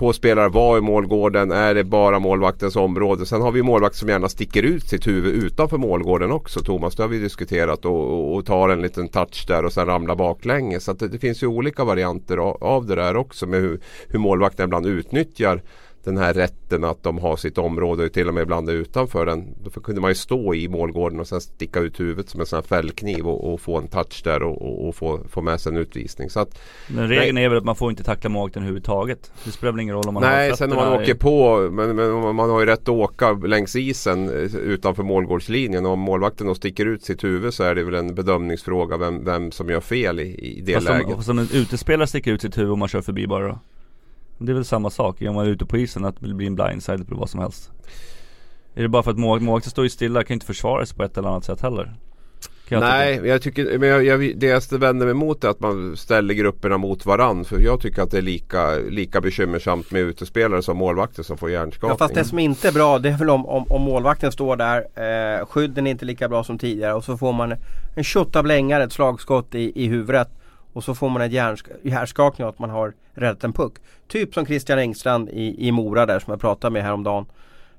få spelare vara i målgården? Är det bara målvaktens område? Sen har vi målvakter som gärna sticker ut sitt huvud utanför målgården också Thomas. Det har vi diskuterat och, och, och tar en liten touch där och sen ramlar baklänges. Så det, det, finns ju olika varianter av, av det där också med hur, hur målvakten ibland utnyttjar den här rätten att de har sitt område och till och med ibland utanför den. Då kunde man ju stå i målgården och sen sticka ut huvudet som en sån här fällkniv och, och få en touch där och, och, och, få, få med sig en utvisning. Så att, men regeln nej, är väl att man får inte tackla målvakten överhuvudtaget? Det spelar väl ingen roll om man nej, har sen när man åker på, men, men, man har ju rätt att åka längs isen eh, utanför målgårdslinjen och om målvakten då sticker ut sitt huvud så är det väl en bedömningsfråga vem, vem som gör fel i, i det fast läget. Fast om en utespelare sticker ut sitt huvud och man kör förbi bara då? Det är väl samma sak, om man är ute på isen att det blir en blindside på vad som helst Är det bara för att målvakten står ju stilla, kan inte försvara sig på ett eller annat sätt heller jag Nej, tycka. jag tycker, men jag, jag, det jag vänder mig emot är att man ställer grupperna mot varandra. För jag tycker att det är lika, lika bekymmersamt med utespelare som målvakter som får hjärnskakning. Ja, fast det som inte är bra det är väl om, om, om målvakten står där, eh, skydden är inte lika bra som tidigare och så får man en tjottablängare, ett slagskott i, i huvudet. Och så får man en hjärnskakning av att man har räddat en puck. Typ som Christian Engstrand i, i Mora där som jag pratade med häromdagen.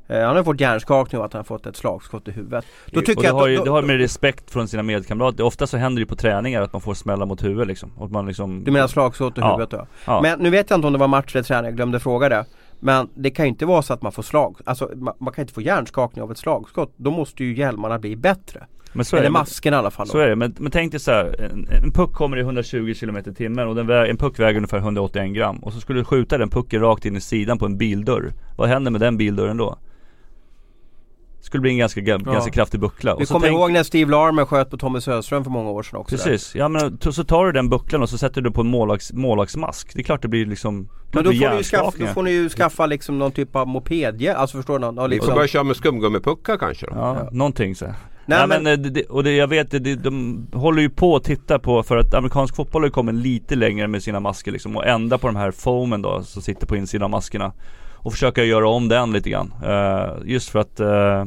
Eh, han har fått hjärnskakning och att han har fått ett slagskott i huvudet. Då tycker och det, jag har ju, då, det har med respekt från sina medkamrater. Ofta så händer det på träningar att man får smälla mot huvudet liksom. Och man liksom du menar slagskott i ja. huvudet då? Ja. Men nu vet jag inte om det var match eller träning, jag glömde fråga det. Men det kan ju inte vara så att man får slag, alltså man, man kan inte få hjärnskakning av ett slagskott. Då måste ju hjälmarna bli bättre. Men så Eller är det, masken i alla fall. Då. Så är det, men, men tänk dig så här, en, en puck kommer i 120 km i timmen och den vä en puck väger ungefär 181 gram. Och så skulle du skjuta den pucken rakt in i sidan på en bildörr. Vad händer med den bildörren då? Skulle bli en ganska, ja. ganska kraftig buckla. Vi kommer tänk... ihåg när Steve Larmer sköt på Tommy Söderström för många år sedan också. Precis, där. ja men så tar du den bucklan och så sätter du på en målvaks, målvaktsmask. Det är klart det blir liksom Men då får, ni ju skaffa, då får ni ju skaffa liksom någon typ av moped, alltså förstår du? Liksom... Vi får börja köra med skumgummipuckar kanske då. Ja, ja. någonting så. Nej, ja, men, men eh, det, och det, jag vet, det, de håller ju på att titta på för att amerikansk fotboll har ju kommit lite längre med sina masker liksom och ändra på de här foamen då som sitter på insidan av maskerna. Och försöka göra om den lite grann. Uh, just för att uh,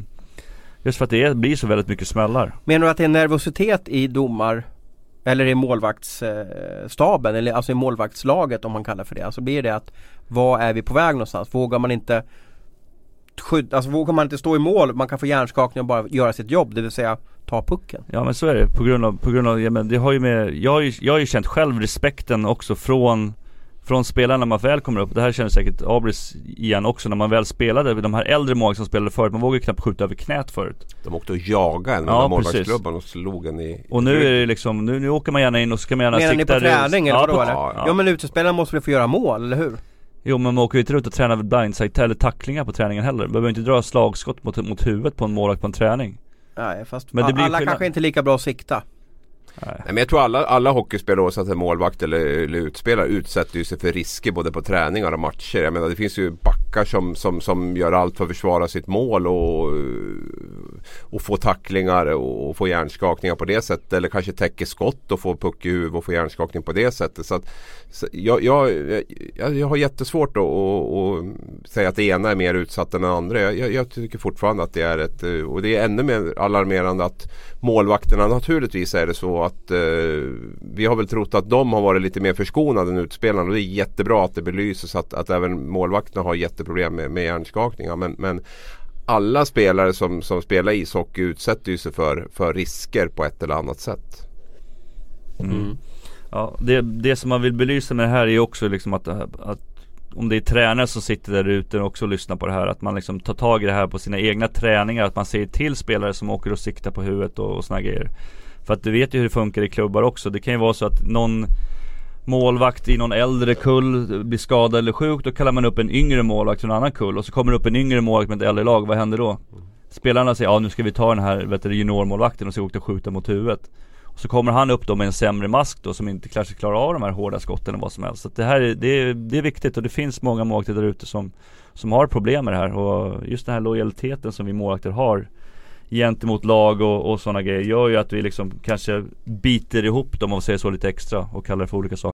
Just för att det blir så väldigt mycket smällar. Menar du att det är nervositet i domar eller i målvaktsstaben eller alltså i målvaktslaget om man kallar för det. Alltså blir det att var är vi på väg någonstans? Vågar man inte skydda, alltså vågar man inte stå i mål, man kan få hjärnskakning och bara göra sitt jobb, det vill säga ta pucken. Ja men så är det, på grund av, på grund av ja, men det har ju med, jag har ju, jag har ju känt själv respekten också från från spelarna när man väl kommer upp, det här känner säkert Abris igen också när man väl spelade, de här äldre mål som spelade förut, man vågade knappt skjuta över knät förut De åkte och jagade en med ja, målvaktsklubban och slog en i Och nu är det liksom, nu, nu åker man gärna in och så kan man gärna Menar sikta ni på träning eller ja, vadå eller? Ja, ja. men utespelarna måste väl få göra mål, eller hur? Jo men man åker ju inte ut och tränar blindside eller tacklingar på träningen heller. Man behöver inte dra slagskott mot, mot huvudet på en målvakt på en träning. Nej fast men det blir alla skillnad. kanske inte lika bra att sikta. Nej. men jag tror alla, alla hockeyspelare oavsett om målvakt eller, eller utspelare utsätter ju sig för risker både på träningar och matcher. Jag menar det finns ju backar som, som, som gör allt för att försvara sitt mål och, och få tacklingar och få hjärnskakningar på det sättet. Eller kanske täcker skott och får puck i huvudet och få hjärnskakning på det sättet. Så att, så jag, jag, jag, jag har jättesvårt att, och, och säga att det ena är mer utsatt än det andra. Jag, jag, tycker fortfarande att det är ett och det är ännu mer alarmerande att målvakterna naturligtvis är det så att eh, vi har väl trott att de har varit lite mer förskonade än utspelarna och det är jättebra att det belyses att, att även målvakterna har jätteproblem med, med hjärnskakningar. Men, men alla spelare som, som spelar ishockey utsätter ju sig för, för risker på ett eller annat sätt. Mm. Ja, det, det som man vill belysa med det här är också liksom att, att om det är tränare som sitter där ute och också lyssnar på det här Att man liksom tar tag i det här på sina egna träningar Att man säger till spelare som åker och siktar på huvudet och, och sådana grejer För att du vet ju hur det funkar i klubbar också Det kan ju vara så att någon målvakt i någon äldre kull blir skadad eller sjuk, då kallar man upp en yngre målvakt från en annan kull och så kommer det upp en yngre målvakt med ett äldre lag, vad händer då? Spelarna säger ja nu ska vi ta den här vet du, juniormålvakten och så åka och skjuta mot huvudet. Och så kommer han upp då med en sämre mask då som inte kanske klarar av de här hårda skotten eller vad som helst. Så det här är, det är, det är viktigt och det finns många målvakter där ute som, som har problem med det här och just den här lojaliteten som vi målvakter har gentemot lag och, och sådana grejer gör ju att vi liksom kanske biter ihop dem om man säger så lite extra och kallar det för olika saker.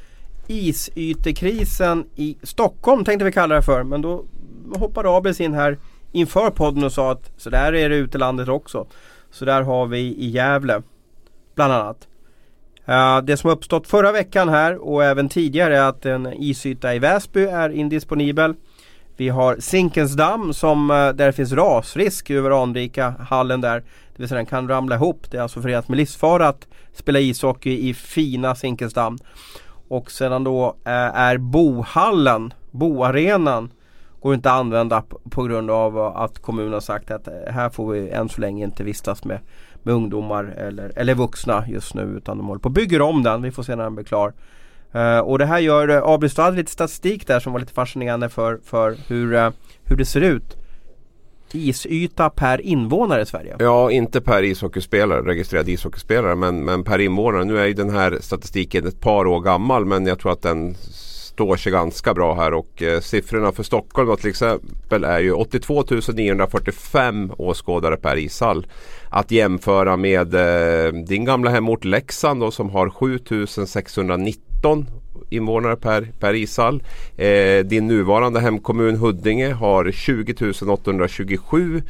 isytekrisen i Stockholm tänkte vi kalla det för. Men då hoppade Abels in här inför podden och sa att så där är det ute i landet också. Så där har vi i Gävle bland annat. Uh, det som uppstått förra veckan här och även tidigare är att en isyta i Väsby är indisponibel. Vi har Zinkensdamm som, uh, där det finns rasrisk över anrika hallen där. Det vill säga den kan ramla ihop. Det är alltså förenat med livsfara att spela ishockey i fina Zinkensdamm. Och sedan då eh, är Bohallen, Boarenan går inte att använda på grund av att kommunen har sagt att eh, här får vi än så länge inte vistas med, med ungdomar eller, eller vuxna just nu utan de håller på och bygger om den. Vi får se när den blir klar. Uh, och det här gör uh, Abelstad hade lite statistik där som var lite fascinerande för, för hur, uh, hur det ser ut isyta per invånare i Sverige? Ja, inte per ishockeyspelare, registrerad ishockeyspelare, men, men per invånare. Nu är ju den här statistiken ett par år gammal, men jag tror att den står sig ganska bra här och eh, siffrorna för Stockholm då, till exempel är ju 82 945 åskådare per ishall. Att jämföra med eh, din gamla hemort Leksand då, som har 7 619 invånare per, per ishall. Eh, din nuvarande hemkommun Huddinge har 20 827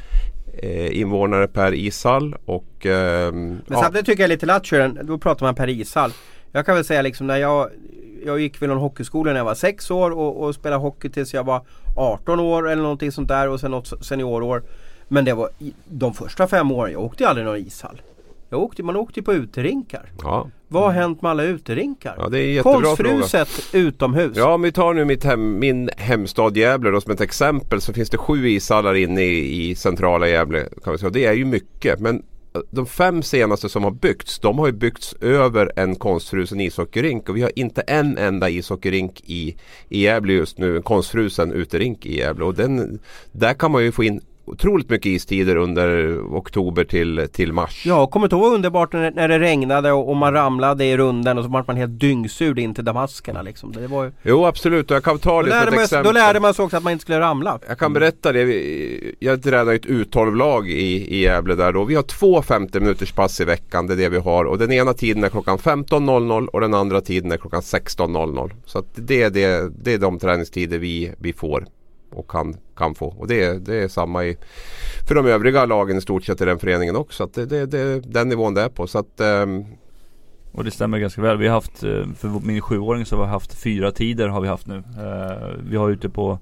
eh, invånare per ishall. Och, eh, Men samtidigt tycker jag lite lattjo, då pratar man per ishall. Jag kan väl säga liksom när jag jag gick vid någon hockeyskola när jag var 6 år och, och spelade hockey tills jag var 18 år eller någonting sånt där och sen något seniorår. Men det var de första fem åren, jag åkte aldrig någon ishall. Jag åkte, man åkte på uterinkar. Ja. Vad har hänt med alla uterinkar? Ja, det är en Konstfruset utomhus. Ja, om vi tar nu mitt hem, min hemstad Gävle då, som ett exempel så finns det sju ishallar inne i, i centrala Gävle. Kan vi säga. Det är ju mycket. Men de fem senaste som har byggts, de har ju byggts över en konstfrusen ishockeyrink och vi har inte en enda ishockeyrink i, i Gävle just nu, en konstfrusen uterink i Gävle. Och den, där kan man ju få in otroligt mycket istider under oktober till, till mars. Ja, kommer du ihåg underbart när, när det regnade och, och, man ramlade i runden och så var man helt dyngsur in till damaskerna liksom. Det var ju... Jo absolut, och jag kan ta det som ett exempel. Då lärde man sig också att man inte skulle ramla. Jag kan berätta det. Jag tränar ett U12-lag i, i Gävle där då. Vi har två 50 minuters pass i veckan, det är det vi har. Och den ena tiden är klockan 15.00 och den andra tiden är klockan 16.00. Så det, är det, det är de träningstider vi, vi får och kan, kan få. Och det är, det är samma i, för de övriga lagen i stort sett i den föreningen också. Att det, det, det den nivån det är på. Så att, um... och det stämmer ganska väl. Vi har haft, eh, för min sjuåring så har vi haft fyra tider har vi haft nu. Eh, vi har ute på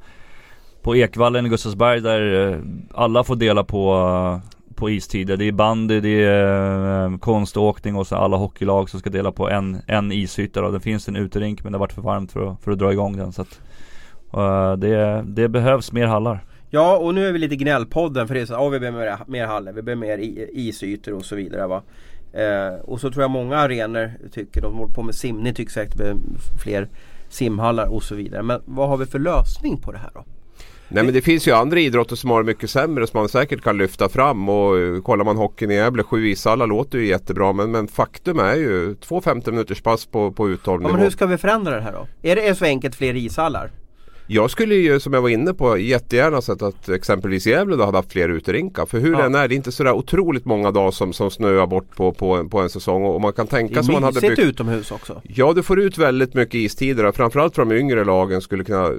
på Ekvallen i Gustavsberg där eh, alla får dela på på istider. Det är bandy, det är konståkning och så alla hockeylag som ska dela på en, en isyta. Då. Det finns en uterink men det har varit för varmt för att, för att dra igång den. Så att Uh, det, det behövs mer hallar. Ja och nu är vi lite gnällpodden för det är så att oh, vi behöver mer, hallar, vi behöver mer isytor och så vidare. Va? Uh, och så tror jag många arenor tycker, de håller på med simning, tycker säkert det behöver fler simhallar och så vidare. Men vad har vi för lösning på det här då? Nej men det finns ju andra idrotter som har det mycket sämre som man säkert kan lyfta fram och eh, kollar man hockeyn i Gävle, sju ishallar låter ju jättebra men, men faktum är ju två 50 minuters pass på, på uthållig ja, Men hur ska vi förändra det här då? Är det så enkelt fler ishallar? Jag skulle ju som jag var inne på jättegärna sett att exempelvis Gävle då hade haft fler uterinkar. För hur ja. den är, det är inte sådär otroligt många dagar som, som snöar bort på, på, på en säsong. Och man kan tänka sig man hade byggt... utomhus också. Ja, du får ut väldigt mycket istider. Framförallt för de yngre lagen skulle kunna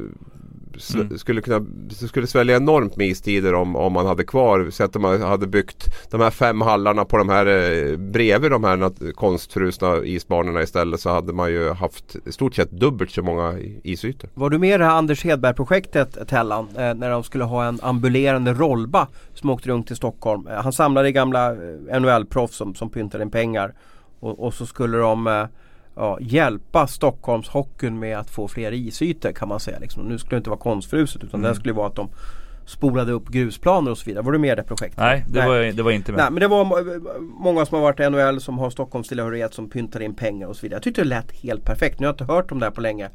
Mm. skulle kunna det skulle svälja enormt med istider om, om man hade kvar. Så att man hade byggt de här fem hallarna på de här eh, bredvid de här konstfrusna isbanorna istället så hade man ju haft i stort sett dubbelt så många isytor. Var du med i det här Anders Hedberg-projektet Tellan? Eh, när de skulle ha en ambulerande rollba som åkte runt i Stockholm. Eh, han samlade gamla eh, NHL-proffs som, som pyntade in pengar. Och, och så skulle de eh, ja, hjälpa Stockholmshockeyn med att få fler isytor kan man säga. Liksom. Nu skulle det inte vara konstfruset utan det skulle vara att de spolade upp grusplaner och så vidare. Var du med i det projektet? Nej, det, Var, jag- det var inte med. Nej men det var må- många som har varit i NHL som har Stockholmstillhörighet som pyntar in pengar och så vidare. Jag tyckte det lät helt perfekt. Nu har jag inte hört om det här på länge.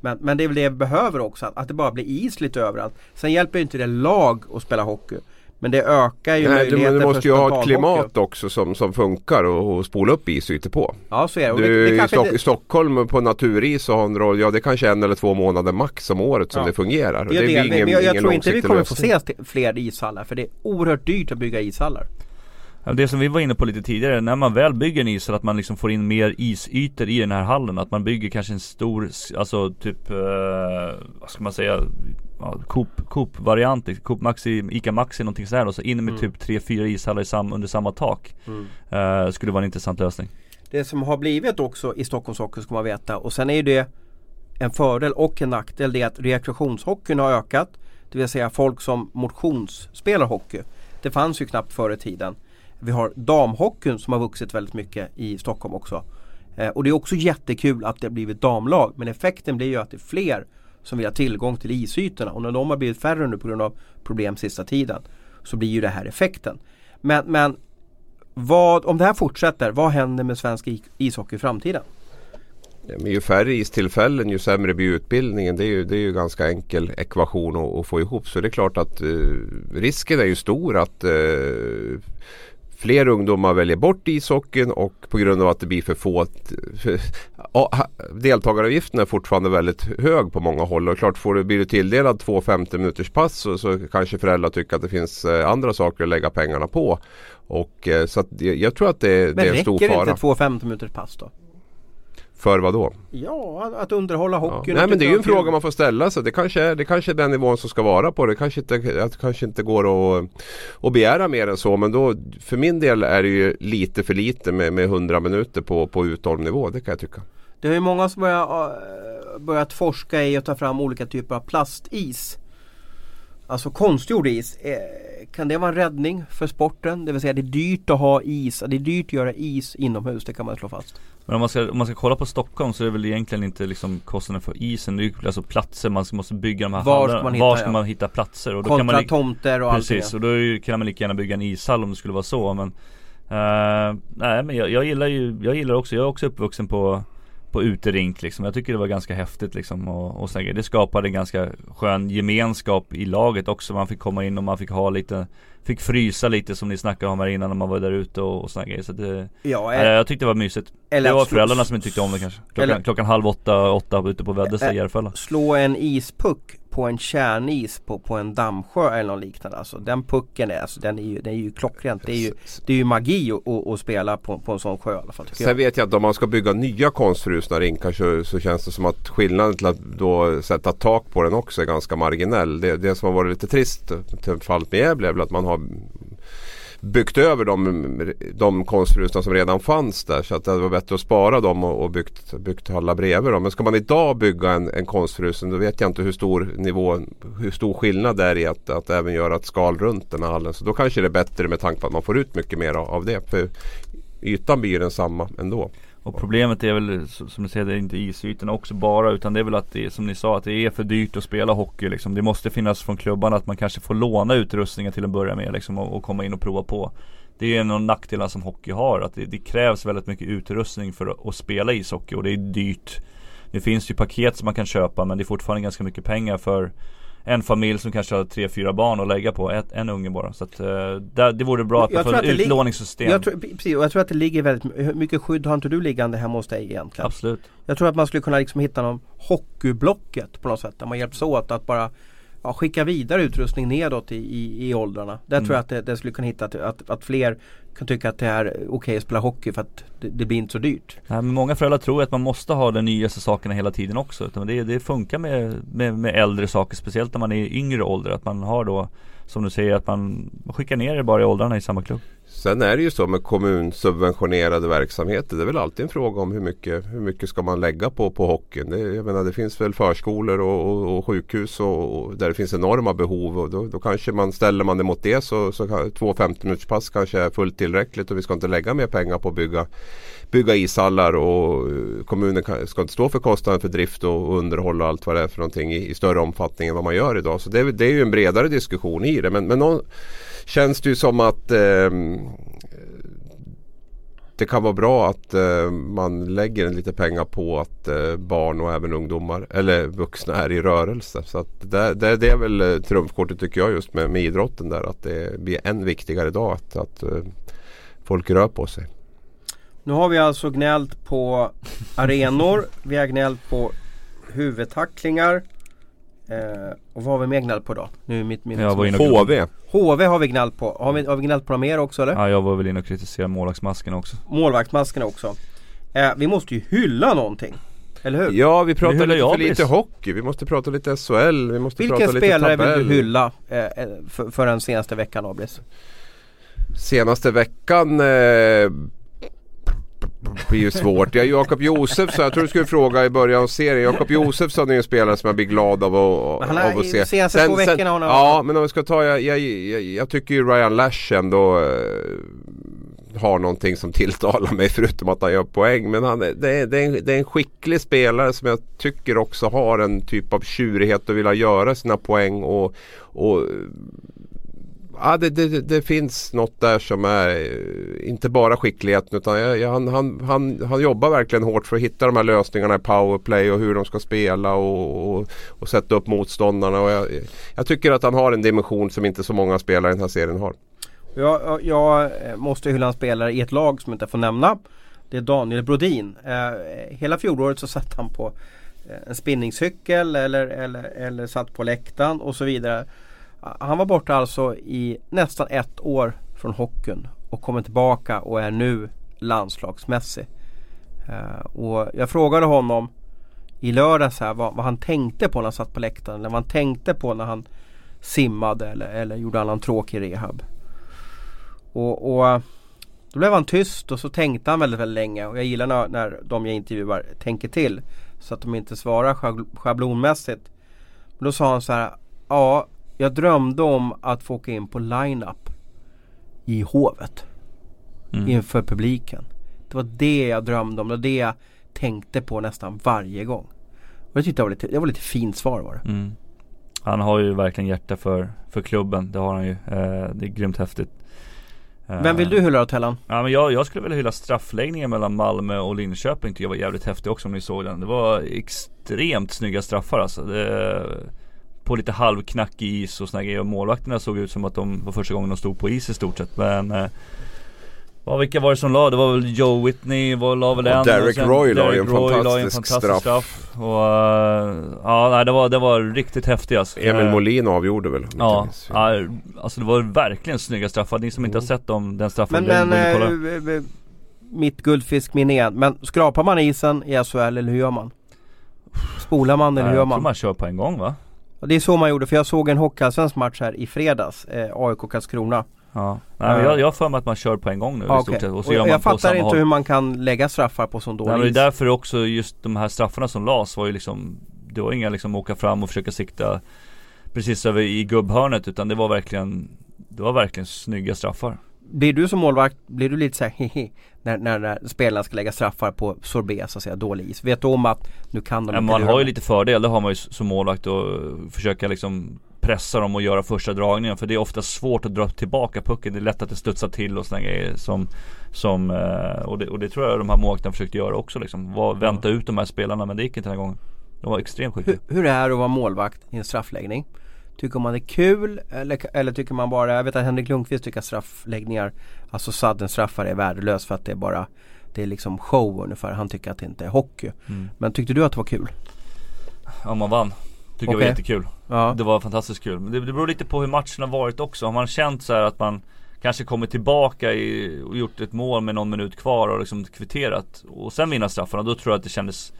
Men, men det är väl det vi behöver också, att, att det bara blir is lite överallt. Sen hjälper ju inte det lag att spela hockey. Men det ökar ju Nej, du, möjligheten men du måste ju ha ett klimat också som, som funkar och, och spola upp isytor på. Ja så är det. Och det, Du, det i kanske Stock- inte- Stockholm på naturis och har en roll, ja det kanske är en eller två månader max om året som Ja. det fungerar. Och det det är ingen, men jag, jag tror inte vi kommer få se fler ishallar för det är oerhört dyrt att bygga ishallar. Det som vi var inne på lite tidigare, när man väl bygger en ishall att man liksom får in mer isytor i den här hallen. Att man bygger kanske en stor, alltså typ, eh, vad ska man säga, ja, Coop, Coop variant, Coop Maxi, Ica Maxi någonting sådär och så in med Mm. typ 3-4 ishallar i sam, under samma tak. Eh, skulle vara en intressant lösning. Det som har blivit också i Stockholms hockey ska man veta och sen är ju det en fördel och en nackdel det är att rekreationshockeyn har ökat. Det vill säga folk som motionsspelar hockey. Det fanns ju knappt förr i tiden. Vi har damhockeyn som har vuxit väldigt mycket i Stockholm också. Eh, och det är också jättekul att det har blivit damlag men effekten blir ju att det är fler som vill ha tillgång till isytorna och när de har blivit färre nu på grund av problem sista tiden så blir ju det här effekten. Men, men vad, om det här fortsätter, vad händer med svensk ishockey i framtiden? Men ju färre istillfällen ju sämre blir utbildningen. Det är ju, det är ju ganska enkel ekvation att, att få ihop. Så det är klart att eh, risken är ju stor att eh, fler ungdomar väljer bort ishockeyn och på grund av att det blir för få för, deltagaravgiften är fortfarande väldigt hög på många håll och klart får du, blir du tilldelad två 50 minuters pass så, så kanske föräldrar tycker att det finns eh, andra saker att lägga pengarna på. Och, eh, så jag, tror att det, Men det är en stor räcker fara. inte två 15 minuters pass då? För vad då? Ja, att underhålla Ja. hockeyn. Nej och men det är ju en fråga man får ställa sig. Det kanske är, det kanske är den nivån som ska vara på det. kanske inte, det kanske inte går att, att begära mer än så. Men då, för min del är det ju lite för lite med, med 100 minuter på, på uthållarnivå. Det kan jag tycka. Det är ju många som börjat, äh, börjat forska i att ta fram olika typer av plastis. Alltså konstgjord is. Eh, kan det vara en räddning för sporten? Det vill säga det är dyrt att ha is. Det är dyrt att göra is inomhus, det kan man slå fast. Men om man, ska, om man ska kolla på Stockholm så är det väl egentligen inte liksom kostnaden för isen. Det är ju alltså platser, man måste bygga de här Var ska hallarna. man hitta, Var ska man hitta platser? Och då kan Kontra man li- tomter och Precis, allt och då ju, kan man lika gärna bygga en ishall om det skulle vara så men eh, Nej men jag, jag gillar ju, jag gillar också, jag är också uppvuxen på på uterink liksom. Jag tycker det var ganska häftigt liksom och, och. Det skapade en ganska skön gemenskap i laget också. Man fick komma in och man fick ha lite Fick frysa lite som ni snackade om här innan när man var där ute och, och grejer. Så det, Ja, eh, jag tyckte det var mysigt. eller det var föräldrarna som inte tyckte om det kanske. Klockan, Eller- klockan halv åtta, åtta ute på Väddesta Eh, i Järfälla. slå en ispuck på en kärnis på, på en dammsjö eller något liknande. Alltså den pucken är, alltså, den är ju, den är ju klockrent. Det är ju, det är ju magi att, spela på, på en sån sjö i alla fall. Sen jag. vet jag att om man ska bygga nya konstfrusna rinkar så, så känns det som att skillnaden till att då sätta tak på den också är ganska marginell. Det, det som har varit lite trist till fallet med Gävle är väl att man har byggt över de, de konstfrusna som redan fanns där. Så att det var bättre att spara dem och, och byggt, byggt hallar bredvid dem. Men ska man idag bygga en, en konstfrusen då vet jag inte hur stor nivå, hur stor skillnad det är i att, att även göra ett skal runt den här hallen. Så då kanske det är bättre med tanke på att man får ut mycket mer av, av det. För ytan blir ju densamma ändå. Och problemet är väl som ni säger, det är inte isytorna också bara utan det är väl att det är som ni sa att det är för dyrt att spela hockey liksom. Det måste finnas från klubbarna att man kanske får låna utrustningen till att börja med liksom och, och komma in och prova på. Det är en av nackdelarna som hockey har att det, det krävs väldigt mycket utrustning för att, att spela ishockey och det är dyrt. Det finns ju paket som man kan köpa men det är fortfarande ganska mycket pengar för en familj som kanske har tre, fyra barn att lägga på, ett, en unge bara. Så att eh, där, det vore bra att Jag man får tror ett det utlåningssystem. Jag tror, precis, och jag tror att det ligger väldigt Hur mycket skydd har inte du liggande hemma hos dig egentligen? Absolut. Jag tror att man skulle kunna liksom hitta någon hockeyblocket på något sätt där man hjälps åt att bara ja, skicka vidare utrustning nedåt i, i, i åldrarna. Där Mm. tror jag att det, det skulle kunna hitta att, att, att fler kan tycka att det är okej att spela hockey för att det, det blir inte så dyrt. Nej, men många föräldrar tror att man måste ha de nyaste sakerna hela tiden också. Utan det, det funkar med, med, med äldre saker, speciellt när man är i yngre ålder. Att man har då, som du säger, att man skickar ner det bara i åldrarna i samma klubb. Sen är det ju så med kommunsubventionerade verksamheter. Det är väl alltid en fråga om hur mycket, hur mycket ska man lägga på, på hockeyn. Det, jag menar, det finns väl förskolor och, och, och sjukhus och, och där det finns enorma behov. Och då, då kanske man ställer man det mot det så, så kan, två 15 minuters pass kanske är fullt tillräckligt och vi ska inte lägga mer pengar på att bygga bygga ishallar och eh, kommunen kan, ska inte stå för kostnaden för drift och underhåll och allt vad det är för någonting i, i större omfattning än vad man gör idag. Så det, är- det är ju en bredare diskussion i det. Men, men någon, känns det ju som att eh, det kan vara bra att eh, man lägger lite pengar på att eh, barn och även ungdomar eller vuxna är i rörelse. Så att det, det, det är väl eh, trumfkortet tycker jag just med, med idrotten där att det blir än viktigare idag att, att eh, folk rör på sig. Nu har vi alltså gnällt på arenor, vi har gnällt på huvudtacklingar. Eh, och vad har vi mer gnällt på då? Nu är mitt minne Jag var inne HV. HV har vi gnällt på. Har vi, har vi gnällt på något mer också eller? Ja, jag var väl inne och kritiserade målvaktsmasken också. Målvaktsmaskerna också. Eh, vi måste ju hylla någonting. Eller hur? Ja, vi pratar lite jag för lite hockey. Vi måste prata lite SHL. Vi måste Vilken prata lite spelare tabell. vill du hylla eh, eh, för, för den senaste veckan Abris? Senaste veckan eh, blir ju svårt. Jag Jakob Josefsson, jag tror du skulle fråga i början av serien. Jakob Josefsson är ju en spelare som jag blir glad av, att- han har- av att se. senaste två veckorna har han- Ja, men om vi ska ta, jag, jag, jag, jag tycker ju Ryan Lash ändå eh, har någonting som tilltalar mig förutom att han gör poäng. Men han, är- det, är, det, är en, det är en skicklig spelare som jag tycker också har en typ av tjurighet och vilja göra sina poäng. Och, och Ja, det, det, det finns något där som är eh, inte bara skickligheten utan jag, jag, han, han, han, han jobbar verkligen hårt för att hitta de här lösningarna i powerplay och hur de ska spela och, och, och sätta upp motståndarna. Och jag, jag tycker att han har en dimension som inte så många spelare i den här serien har. Jag, jag- eh, måste hylla en spelare i ett lag som jag inte får nämna. Det är Daniel Brodin. Eh, hela fjolåret så satt han på en spinningcykel eller, eller, eller satt på läktaren och så vidare. Han var borta alltså i nästan ett år från hockeyn och kommer tillbaka och är nu landslagsmässig. Eh, och jag frågade honom i lördags här vad, vad han tänkte på när han satt på läktaren eller vad han tänkte på när han simmade eller, eller gjorde annan tråkig rehab. Och, och då blev han tyst och så tänkte han väldigt, väldigt länge och jag gillar när, när de jag intervjuar tänker till. Så att de inte svarar schablonmässigt. Men då sa han så här. Ja, jag drömde om att få åka in på line-up i Hovet. Mm. Inför publiken. Det var det jag drömde om. Det var det jag tänkte på nästan varje gång. Och jag tyckte det var lite, det var lite fint svar var det. Mm. Han har ju verkligen hjärta för, för klubben, det har han ju. Eh, det är grymt häftigt. Eh, Vem vill du hylla då Tellan? Ja men jag, jag skulle vilja hylla straffläggningen mellan Malmö och Linköping tycker jag var jävligt häftig också om ni såg den. Det var extremt snygga straffar alltså. Det, på lite halvknackig is och såna grejer. Och målvakterna såg ut som att de var första gången de stod på is i stort sett. Men eh, vilka var det som la? Det var väl Joe Whitney var, la väl Och en Derek sen Roy la ju en la fantastisk straff. straff. Och eh, ja nej, det var, det var riktigt häftigt alltså. Emil Eh, Molin avgjorde väl? Ja, ja, alltså det var verkligen snygga straffar. Ni som inte har sett dem, den straffen, Men, men och eh, kolla. eh, mitt guldfiskminne igen. Men skrapar man isen i SHL eller hur gör man? Spolar man eller hur gör jag tror man? man kör på en gång va? Och det är så man gjorde för jag såg en hockeyallsvensk match här i fredags. Eh, AIK Karlskrona. Ja. Nej, men Eh. jag, har för mig att man kör på en gång nu Ja, i stort okej. sett. Och så Och gör jag, man fattar inte håll. hur man kan lägga straffar på sån Nej, men dålig det är därför också just de här straffarna som las var ju liksom Det var inga liksom åka fram och försöka sikta Precis över i gubbhörnet utan det var verkligen Det var verkligen snygga straffar Blir du som målvakt, blir du lite såhär hehe när, när, när spelarna ska lägga straffar på sorbet så att säga, dålig is? Vet du om att nu kan de ja, Man har ju lite fördel, det har man ju som målvakt och försöka liksom Pressa dem och göra första dragningen. För det är ofta svårt att dra tillbaka pucken Det är lätt att det studsar till och sådana grejer som Som eh, och, det, och det tror jag de här målvakterna försökte göra också liksom. Var, Vänta ut de här spelarna men det gick inte den här gången. De var extremt skickliga. Hur, hur är det att vara målvakt i en straffläggning? Tycker man det är kul eller, eller tycker man bara, jag vet att Henrik Lundqvist tycker att straffläggningar Alltså sudden straffar är värdelös för att det är bara Det är liksom show ungefär, han tycker att det inte är hockey mm. Men tyckte du att det var kul? Om man vann Tycker jag Okej. var jättekul. Ja. Det var fantastiskt kul. Men det, det beror lite på hur matchen har varit också. Har man känt så här att man kanske kommer tillbaka i, och gjort ett mål med någon minut kvar och liksom kvitterat och sen vinna straffarna. Då tror jag att det kändes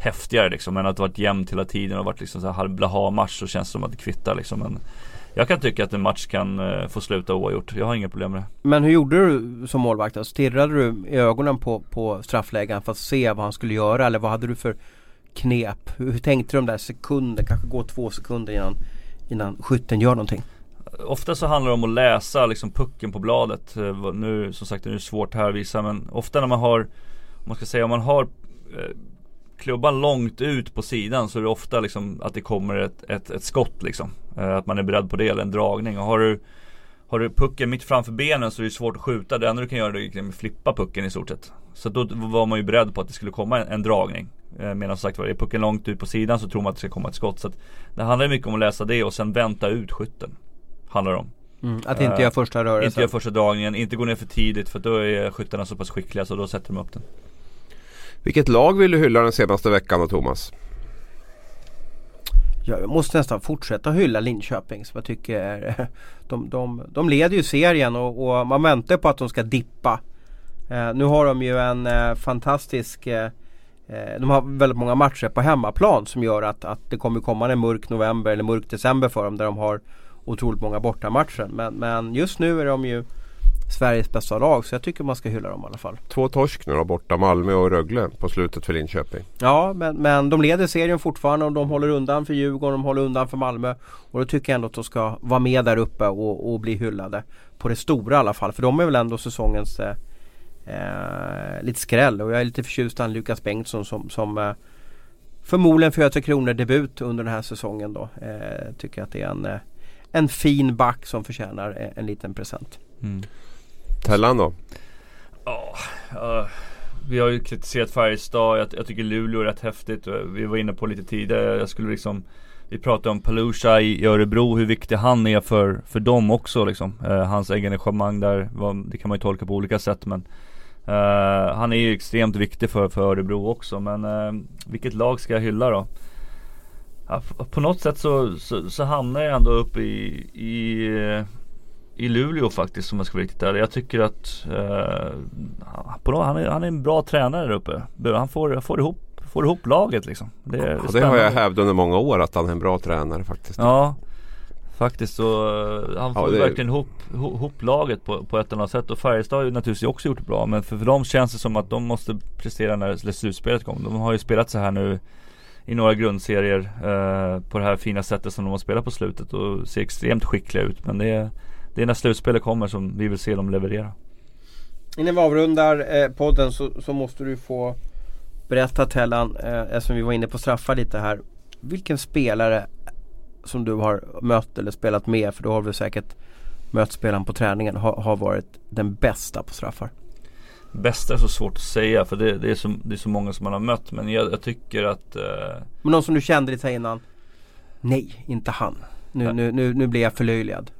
häftigare liksom. Än att det varit jämnt hela tiden och varit liksom så här blaha match så känns det som att det kvittar liksom. Men jag kan tycka att en match kan eh, få sluta oavgjort. Jag har inga problem med det. Men hur gjorde du som målvakt? då? Stirrade du i ögonen på, på straffläggaren för att se vad han skulle göra? Eller vad hade du för knep? Hur, tänkte du de där sekunder? Kanske gå två sekunder innan, innan skytten gör någonting? Ofta så handlar det om att läsa liksom pucken på bladet. Eh, Nu som sagt nu är det svårt här att visa men ofta när man har Om man ska säga om man har eh, Klubban långt ut på sidan så är det ofta liksom att det kommer ett, ett, ett skott liksom. Eh, att man är beredd på det eller en dragning. Och har du Har du pucken mitt framför benen så är det svårt att skjuta. Det enda du kan göra är att liksom flippa pucken i stort sett. Så då var man ju beredd på att det skulle komma en, en dragning. Eh, Medan som sagt var, är pucken långt ut på sidan så tror man att det ska komma ett skott. Så att det handlar mycket om att läsa det och sen vänta ut skytten. Handlar det om. Mm, att inte Eh, göra första rörelsen? Inte göra första dragningen, inte gå ner för tidigt för då är skyttarna så pass skickliga så då sätter de upp den. Vilket lag vill du hylla den senaste veckan då Thomas? Jag måste nästan fortsätta hylla Linköping som jag tycker är, de, de, de leder ju serien och, och man väntar på att de ska dippa. Eh, nu har de ju en eh, fantastisk eh, eh, De har väldigt många matcher på hemmaplan som gör att, att det kommer komma en mörk november eller mörk december för dem där de har otroligt många bortamatcher. Men, men just nu är de ju Sveriges bästa lag så jag tycker man ska hylla dem i alla fall. Två torsk nu då borta Malmö och Rögle på slutet för Linköping. Ja men, men de leder serien fortfarande och de håller undan för Djurgården, de håller undan för Malmö. Och då tycker jag ändå att de ska vara med där uppe och, och bli hyllade. På det stora i alla fall för de är väl ändå säsongens eh, eh, lite skräll. Och jag är lite förtjust i Lukas Bengtsson som, som eh, förmodligen för Göte Kronor debut under den här säsongen då. Eh, tycker att det är en, eh, en fin back som förtjänar en, en liten present. Mm. Tellan då? Ja, uh, vi har ju kritiserat Färjestad, jag, jag tycker Luleå är rätt häftigt. Eh, vi var inne på lite tidigare, jag skulle liksom Vi pratade om Palusha i, Örebro, hur viktig han är för, för dem också liksom. Uh, hans engagemang där, var, det kan man ju tolka på olika sätt men uh, Han är ju extremt viktig för, för Örebro också men uh, vilket lag ska jag hylla då? På något sätt så, så, så hamnar jag ändå upp i, i i Luleå faktiskt om jag ska vara riktigt ärlig. Jag tycker att eh, han, är, han är en bra tränare där uppe. Han får, får, ihop, får ihop laget liksom. Det, Ja, det har jag hävdat under många år att han är en bra tränare faktiskt. Ja Faktiskt så eh, han Ja, får det- verkligen ihop, ihop ihop laget på, på ett eller annat sätt och Färjestad har ju naturligtvis också gjort det bra men för, för dem känns det som att de måste prestera när slutspelet kommer. De har ju spelat så här nu i några grundserier eh, på det här fina sättet som de har spelat på slutet och ser extremt skickliga ut men det är, det är när slutspelet kommer som vi vill se dem leverera. Innan vi avrundar eh, podden så, så måste du få berätta Tellan, eh, eftersom vi var inne på straffar lite här. Vilken spelare som du har mött eller spelat med, för då har vi säkert mött spelaren på träningen, har, har varit den bästa på straffar? Bästa är så svårt att säga för det, det, är, så, det är så många som man har mött men jag, jag tycker att eh, Men någon som du kände lite innan? Nej, inte han. Nu, Ja. nu, nu, nu blir jag förlöjligad.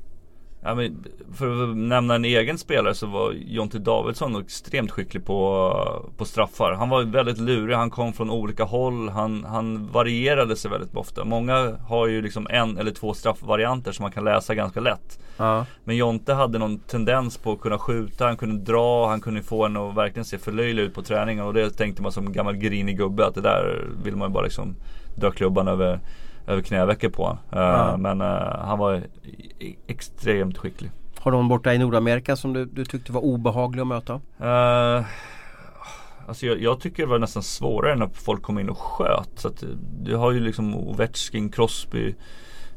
Ja, men för att nämna en egen spelare så var Jonte Davidsson extremt skicklig på, på straffar. Han var väldigt lurig, han kom från olika håll, han, han varierade sig väldigt ofta. Många har ju liksom en eller två straffvarianter som man kan läsa ganska lätt. Ja. Men Jonte hade någon tendens på att kunna skjuta, han kunde dra, han kunde få en att verkligen se förlöjlig ut på träningen. Och det tänkte man som gammal grinig gubbe att det där vill man ju bara liksom dra klubban över över knäveckor på honom. Eh. Men eh, han var i- extremt skicklig. Har någon borta i Nordamerika som du, du tyckte var obehaglig att möta? Uh, alltså jag, jag tycker det var nästan svårare när folk kom in och sköt. Så att, du har ju liksom Ovechkin, Crosby.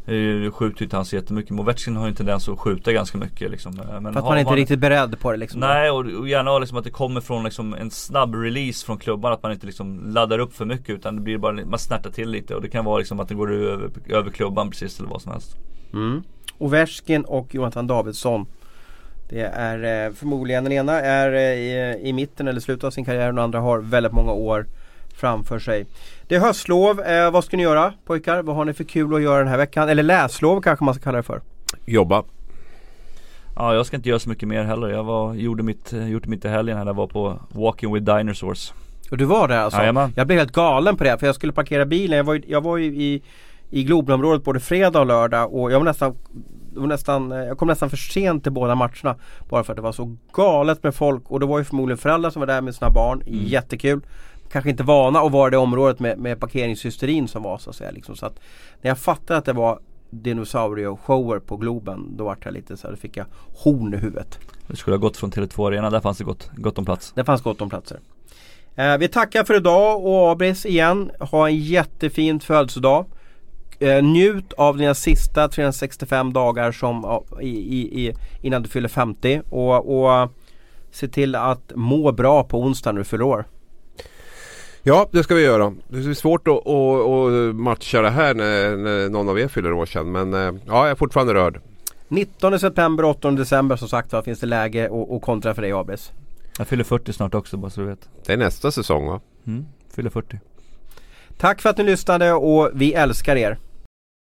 Skjuter ju inte han så jättemycket. Men Ovechkin har ju en tendens att skjuta ganska mycket liksom. Men För att man inte är riktigt beredd på det liksom? Nej och, och gärna liksom att det kommer från liksom en snabb release från klubban. Att man inte liksom laddar upp för mycket utan det blir bara, man snärtar till lite. Och det kan vara liksom att det går över, över klubban precis eller vad som helst. Mm. Ovechkin och Jonathan Davidsson. Det är eh, förmodligen, den ena är eh, i, i mitten eller slutet av sin karriär och den andra har väldigt många år framför sig. Det är höstlov, eh, vad ska ni göra pojkar? Vad har ni för kul att göra den här veckan? Eller läslov kanske man ska kalla det för. Jobba. Ja jag ska inte göra så mycket mer heller. Jag var, gjorde mitt, gjorde mitt i helgen här. Jag var på Walking with Dinosaurs. Och du var där alltså? Jajamän. Jag blev helt galen på det för jag skulle parkera bilen. Jag var, ju- jag var ju i, i Globenområdet både fredag och lördag och jag var nästan nästan, jag kom nästan för sent till båda matcherna. Bara för att det var så galet med folk och det var ju förmodligen föräldrar som var där med sina barn. Mm. Jättekul. Kanske inte vana att vara i det området med, med parkeringshysterin som var så att säga. Liksom. Så att när jag fattade att det var dinosaurieshower på Globen då vart jag lite så här, då fick jag horn i huvudet. Du skulle ha gått från Tele2 Arena, där fanns det gott, gott om plats. Det fanns gott om platser. Eh, vi tackar för idag och Abris igen. Ha en jättefin födelsedag. Eh, njut av dina sista 365 dagar som, i, i, i, innan du fyller 50 och, och se till att må bra på onsdag när du fyller år. Ja, det ska vi göra. Det är svårt att, att, att matcha det här när, när, någon av er fyller år sen. Men eh, ja, jag är fortfarande rörd. 19 september, 8 december som sagt finns det läge att kontra för dig Abis. Jag fyller 40 snart också bara så du vet. Det är nästa säsong va? Mm, fyller 40. Tack för att ni lyssnade och vi älskar er.